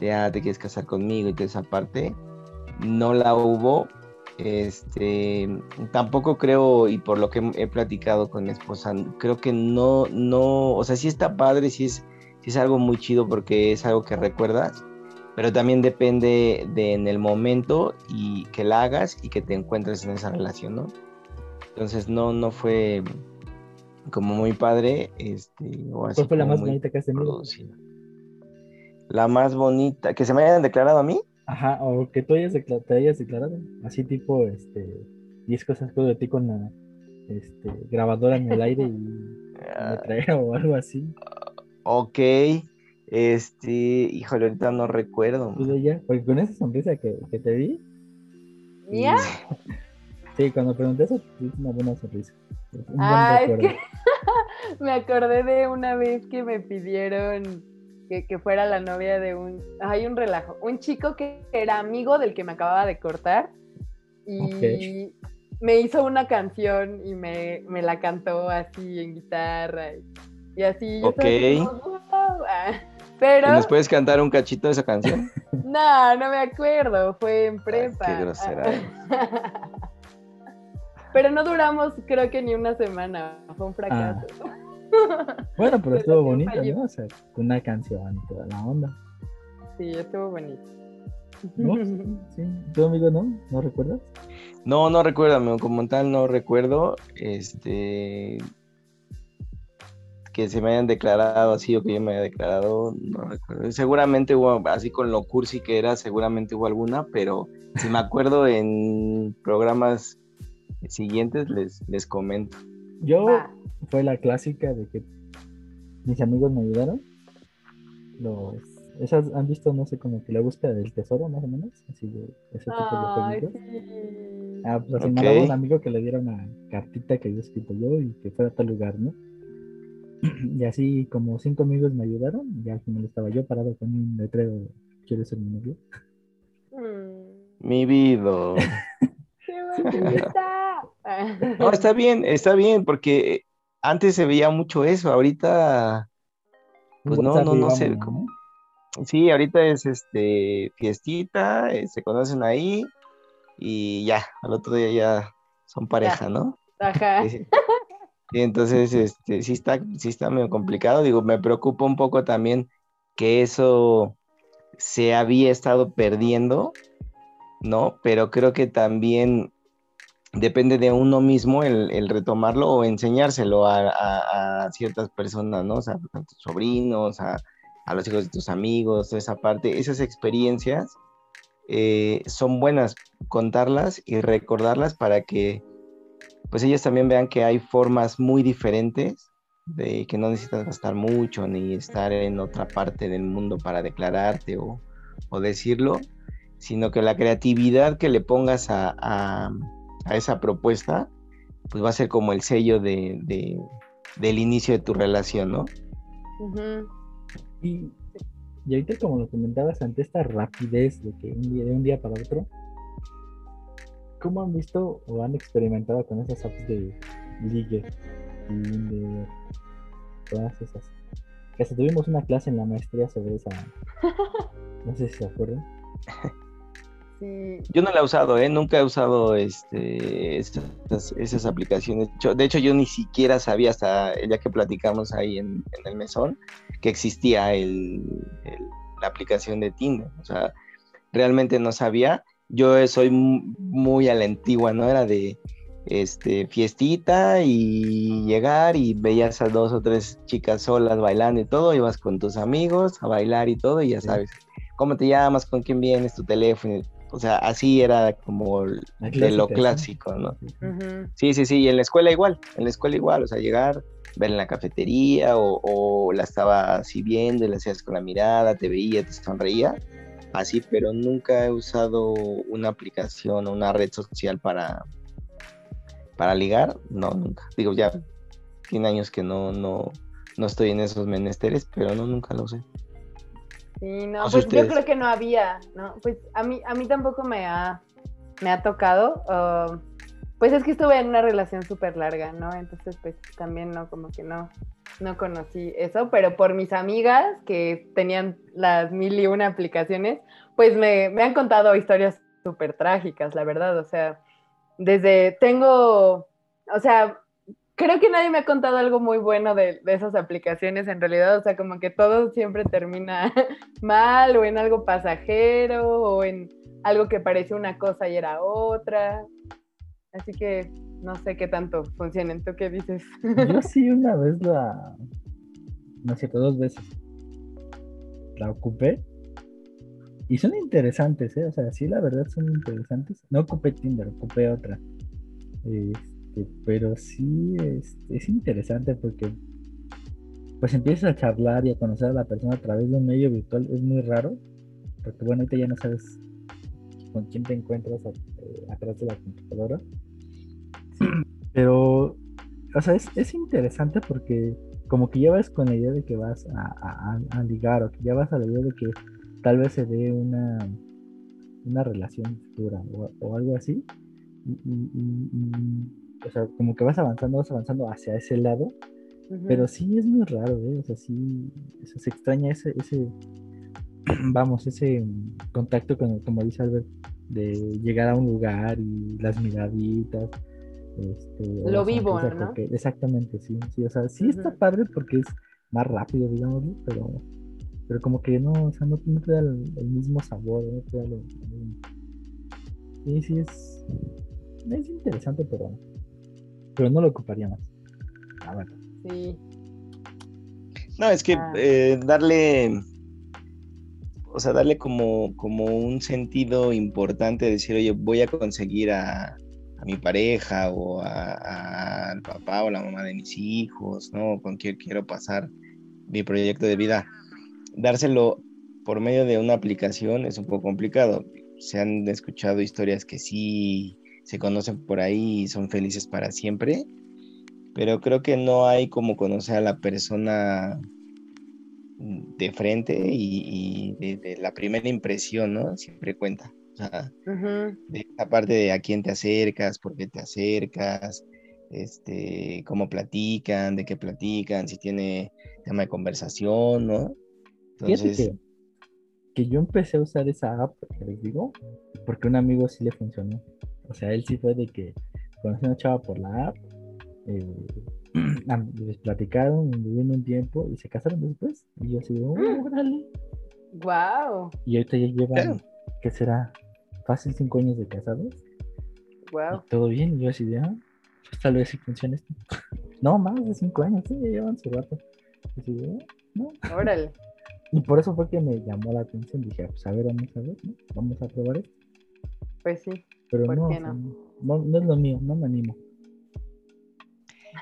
de, ah, te quieres casar conmigo y toda esa parte, no la hubo. Este, tampoco creo, y por lo que he platicado con mi esposa, creo que no, no, o sea, sí está padre, sí es, sí es algo muy chido porque es algo que recuerdas, pero también depende de en el momento y que la hagas y que te encuentres en esa relación, ¿no? Entonces no, no fue como muy padre, este, o así ¿Cuál fue la más bonita que has tenido? La más bonita, que se me hayan declarado a mí. Ajá, o que tú hayas te hayas declarado, así tipo, este, 10 cosas que de ti con la, este, grabadora en el aire y me traía o algo así. Ok. Este, híjole, ahorita no recuerdo. Porque con esa sonrisa que, que te vi. ¿Mía? Sí, cuando pregunté eso, una buena sonrisa. ah, es que me acordé de una vez que me pidieron que, fuera la novia de un. Hay un relajo. Un chico que era amigo del que me acababa de cortar. Y me hizo una canción y me, la cantó así en guitarra. Y, así. Ok. Pero... ¿Nos puedes cantar un cachito de esa canción? No, no me acuerdo, fue en prepa. qué grosera. Pero no duramos, creo que ni una semana, fue un fracaso. Ah. Bueno, pero, estuvo bonito, ¿no? O sea, una canción, toda la onda. Sí, estuvo bonito. Sí, ¿tu amigo no? ¿No recuerdas? No, no recuerdo, como tal no recuerdo. Este, que se me hayan declarado así o que yo me haya declarado, no recuerdo. Seguramente hubo, así con lo cursi que era, seguramente hubo alguna, pero si me acuerdo en programas siguientes les, les comento. Yo fue la clásica de que mis amigos me ayudaron. Los, esas han visto, no sé, como que la búsqueda del tesoro, más o menos, así de ese tipo de películas. Ah, pues así me un amigo que le diera una cartita que había escrito yo y que fuera a tal lugar, ¿no? Y así como cinco amigos me ayudaron, y al final estaba yo parado con un letrero, ¿quieres ser mi novio? Mm. Mi vida. ¡Qué No, está bien, está bien, porque antes se veía mucho eso, ahorita, pues no, no, no sé cómo. Sí, ahorita es este fiestita, eh, se conocen ahí y ya, al otro día ya son pareja, ¿no? Ajá. Y entonces, este, sí está, sí está medio complicado. Digo, me preocupa un poco también que eso se había estado perdiendo, ¿no? Pero creo que también depende de uno mismo el, retomarlo o enseñárselo a, ciertas personas, ¿no? O sea, a tus sobrinos, a, los hijos de tus amigos, esa parte, esas experiencias eh, son buenas contarlas y recordarlas para que pues ellos también vean que hay formas muy diferentes de que no necesitas gastar mucho ni estar en otra parte del mundo para declararte o, decirlo, sino que la creatividad que le pongas a, esa propuesta, pues va a ser como el sello de, del inicio de tu relación, ¿no? y, y, ahorita como lo comentabas, ante esta rapidez de que un día, de un día para otro, ¿Cómo han visto o han experimentado con esas apps de ligue, de todas esas? Que hasta tuvimos una clase en la maestría sobre esa. No sé si se acuerdan. Sí. Yo no la he usado, ¿eh? Nunca he usado este, esas, aplicaciones. de hecho, yo ni siquiera sabía hasta el día que platicamos ahí en, el mesón que existía el, la aplicación de Tinder. O sea, realmente no sabía yo soy muy a la antigua, ¿no? Era de este fiestita y llegar y veías a dos o tres chicas solas bailando y todo, ibas con tus amigos a bailar y todo y ya sabes cómo te llamas, con quién vienes, tu teléfono, o sea, así era como de lo clásico, ¿no? Sí, sí, sí, y en la escuela igual, en la escuela igual, o sea, llegar, ver en la cafetería o, o la estaba así viendo y le hacías con la mirada, te veía, te sonreía así, pero nunca he usado una aplicación o una red social para, para ligar, no, nunca. Digo, ya tiene años que no, no, no estoy en esos menesteres, pero no, nunca lo usé. Sí, no, pues yo creo que no había, ¿no? Pues a mí, a mí tampoco me ha, me ha tocado. Uh, pues es que estuve en una relación súper larga, ¿no? Entonces, pues también, ¿no? Como que no, no conocí eso, pero por mis amigas que tenían las mil y una aplicaciones, pues me, han contado historias súper trágicas, la verdad. O sea, desde tengo, o sea, creo que nadie me ha contado algo muy bueno de, de, esas aplicaciones en realidad. O sea, como que todo siempre termina mal o en algo pasajero o en algo que parece una cosa y era otra. Así que no sé qué tanto funcionen. ¿Tú qué dices? Yo sí una vez la... No sé, dos veces. La ocupé. Y son interesantes, ¿eh? O sea, sí, la verdad son interesantes. No ocupé Tinder, ocupé otra. Este, Este, pero sí es, es interesante porque pues empiezas a charlar y a conocer a la persona a través de un medio virtual, es muy raro, porque bueno, ahorita ya no sabes con quién te encuentras eh, atrás de la computadora. Pero, o sea, es, interesante porque como que ya vas con la idea de que vas a, ligar o que ya vas a la idea de que tal vez se dé una, una relación futura o, algo así. o sea, como que vas avanzando, vas avanzando hacia ese lado pero sí es muy raro, ¿eh? O sea, sí, se extraña ese, ese, vamos, ese contacto con, como dice Albert, de llegar a un lugar y las miraditas. Este, Lo vivo, ¿no? exactamente, sí, sí, o sea, sí está padre porque es más rápido, digamos, pero, pero como que no, o sea, no, te da el, mismo sabor, no te da lo, Sí, sí, es, es interesante, pero, pero no lo ocuparía más. A ver. No, es que ah. eh, darle, o sea, darle como, como un sentido importante, decir, oye, voy a conseguir a, mi pareja o al papá o la mamá de mis hijos, ¿no? Con quien quiero pasar mi proyecto de vida. Dárselo por medio de una aplicación es un poco complicado. Se han escuchado historias que sí se conocen por ahí y son felices para siempre, pero creo que no hay como conocer a la persona de frente y, de, la primera impresión, ¿no? Siempre cuenta. Sea, de esa parte de a quién te acercas, por qué te acercas, este, cómo platican, de qué platican, si tiene tema de conversación, ¿no? Entonces... Que, yo empecé a usar esa app, les digo, porque un amigo sí le funcionó. O sea, él sí fue de que conoció a una chava por la app eh, les platicaron, vivieron un tiempo y se casaron después. Y yo así, oh, órale. Wow. Y ahorita ya llevan, ¿qué será? Fácil cinco años de casados. Wow. todo bien, yo así de, ah, pues tal vez sí funcione esto. no, más de cinco años, sí, ya llevan su rato. Así de, ah, no. Órale. Y por eso fue que me llamó la atención. Dije, ah, pues a ver, vamos a ver, ¿no? Vamos a probar esto. Pues sí. Pero no, no? no es lo mío, no me animo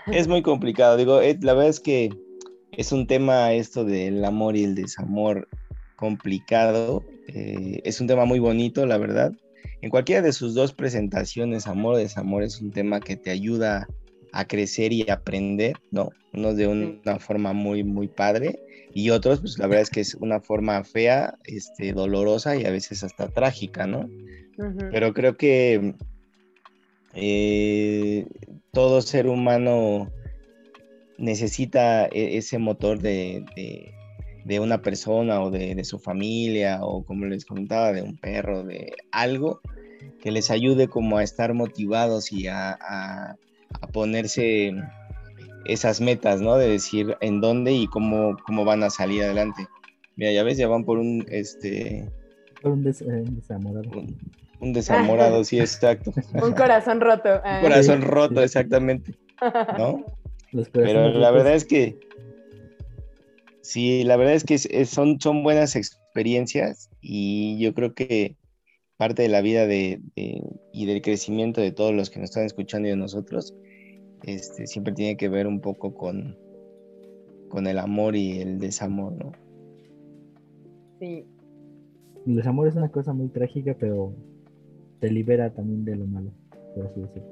es muy complicado. Digo, eh, la verdad es que es un tema esto del amor y el desamor complicado. Eh, es un tema muy bonito, la verdad. En cualquiera de sus dos presentaciones, amor o desamor, es un tema que te ayuda a crecer y aprender, ¿no? Unos de una forma muy, muy padre y otros, pues la verdad es que es una forma fea, este, dolorosa y a veces hasta trágica, ¿no? Pero creo que eh, todo ser humano necesita e, ese motor de, una persona o de, su familia o como les comentaba, de un perro, de algo que les ayude como a estar motivados y a, ponerse esas metas, ¿no? De decir en dónde y cómo, cómo van a salir adelante. Mira, ya ves, ya van por un, este... Por un, eh, desamorado. Un desamorado, sí, exacto. Un corazón roto. Un ah. corazón roto, exactamente. ¿No? Pero la verdad es que sí, la verdad es que son, son buenas experiencias y yo creo que parte de la vida de, y del crecimiento de todos los que nos están escuchando y de nosotros, este, siempre tiene que ver un poco con, con el amor y el desamor, ¿no? Sí. El desamor es una cosa muy trágica, pero te libera también de lo malo, por así decirlo.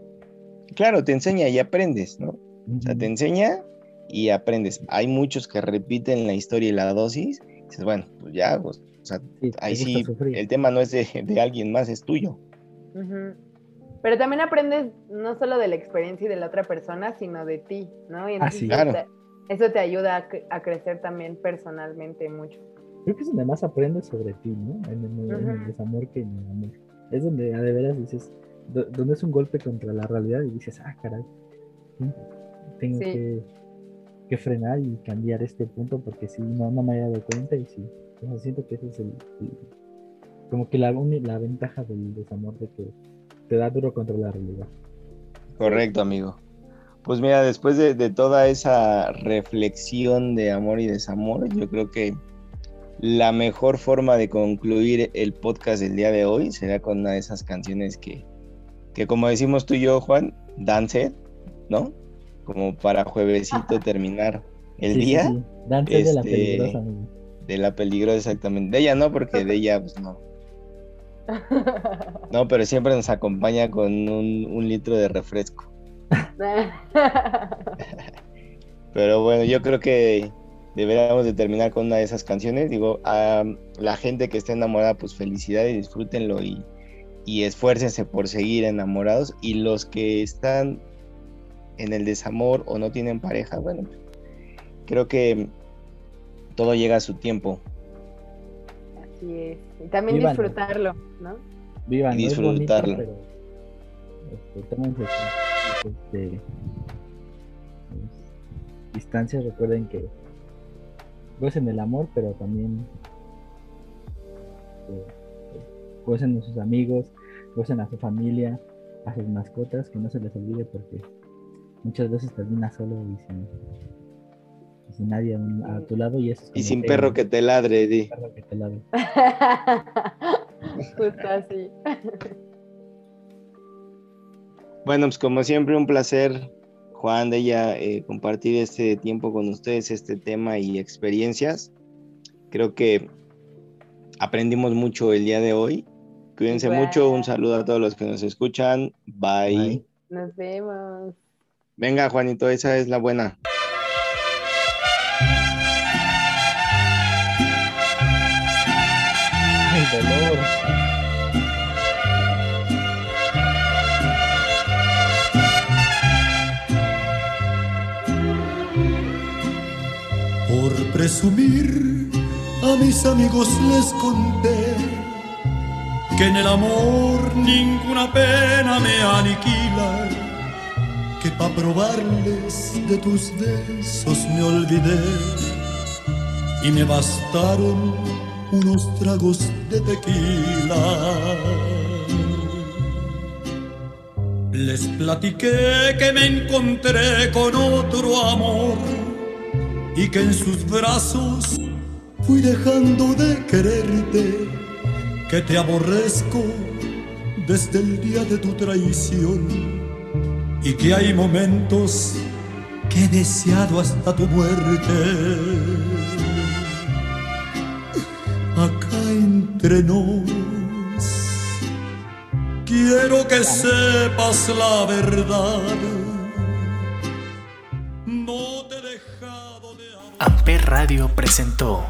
Claro, te enseña y aprendes, ¿no? O sea, te enseña y aprendes. Hay muchos que repiten la historia y la dosis. Y dices, bueno, pues ya, pues, o sea, ahí sí, el tema no es de, alguien más, es tuyo. Pero también aprendes no solo de la experiencia y de la otra persona, sino de ti, ¿no? Y ah, claro. eso te ayuda a, crecer también personalmente mucho. Creo que es donde más aprendes sobre ti, ¿no? En el, desamor que en el amor es donde a de veras dices, donde es un golpe contra la realidad y dices, ah, caray, tengo que, frenar y cambiar este punto porque si no, no me había dado cuenta y sí, siento que ese es el, como que la, la ventaja del desamor de que te da duro contra la realidad. Correcto, amigo. Pues mira, después de, toda esa reflexión de amor y desamor, yo creo que la mejor forma de concluir el podcast del día de hoy será con una de esas canciones que, que como decimos tú y yo, Juan, dance, ¿no? Como para juevesito terminar el día. de la este, peligrosa. De la peligrosa, exactamente. De ella no, porque de ella, pues no. No, pero siempre nos acompaña con un, litro de refresco. pero bueno, yo creo que deberíamos de terminar con una de esas canciones. Digo, a la gente que está enamorada, pues felicidades, disfrútenlo y, y esfuércense por seguir enamorados. Y los que están en el desamor o no tienen pareja, bueno, creo que todo llega a su tiempo. Así es. Y también disfrutarlo, ¿no? Vivan, y disfrutarlo. pero, este, este, distancias, recuerden que gocen el amor, pero también eh, gocen a sus amigos, gocen a su familia, a sus mascotas, que no se les olvide porque muchas veces termina solo y sin, sin nadie a tu lado y eso Y sin perro que te ladre, di. Perro que te ladre. Justo así. Bueno, pues como siempre un placer, Juan, de ella eh, compartir este tiempo con ustedes, este tema y experiencias. Creo que aprendimos mucho el día de hoy. Cuídense mucho, un saludo a todos los que nos escuchan. Bye. Nos vemos. Venga, Juanito, esa es la buena. dolor. Por presumir, a mis amigos les conté que en el amor ninguna pena me aniquila, pa' probarles de tus besos me olvidé y me bastaron unos tragos de tequila. Les platiqué que me encontré con otro amor y que en sus brazos fui dejando de quererte, que te aborrezco desde el día de tu traición y que hay momentos que he deseado hasta tu muerte acá entre nos. Quiero que sepas la verdad. No te he dejado de Amper Radio presentó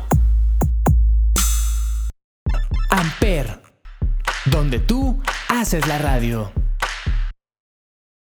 Amper, donde tú haces la radio.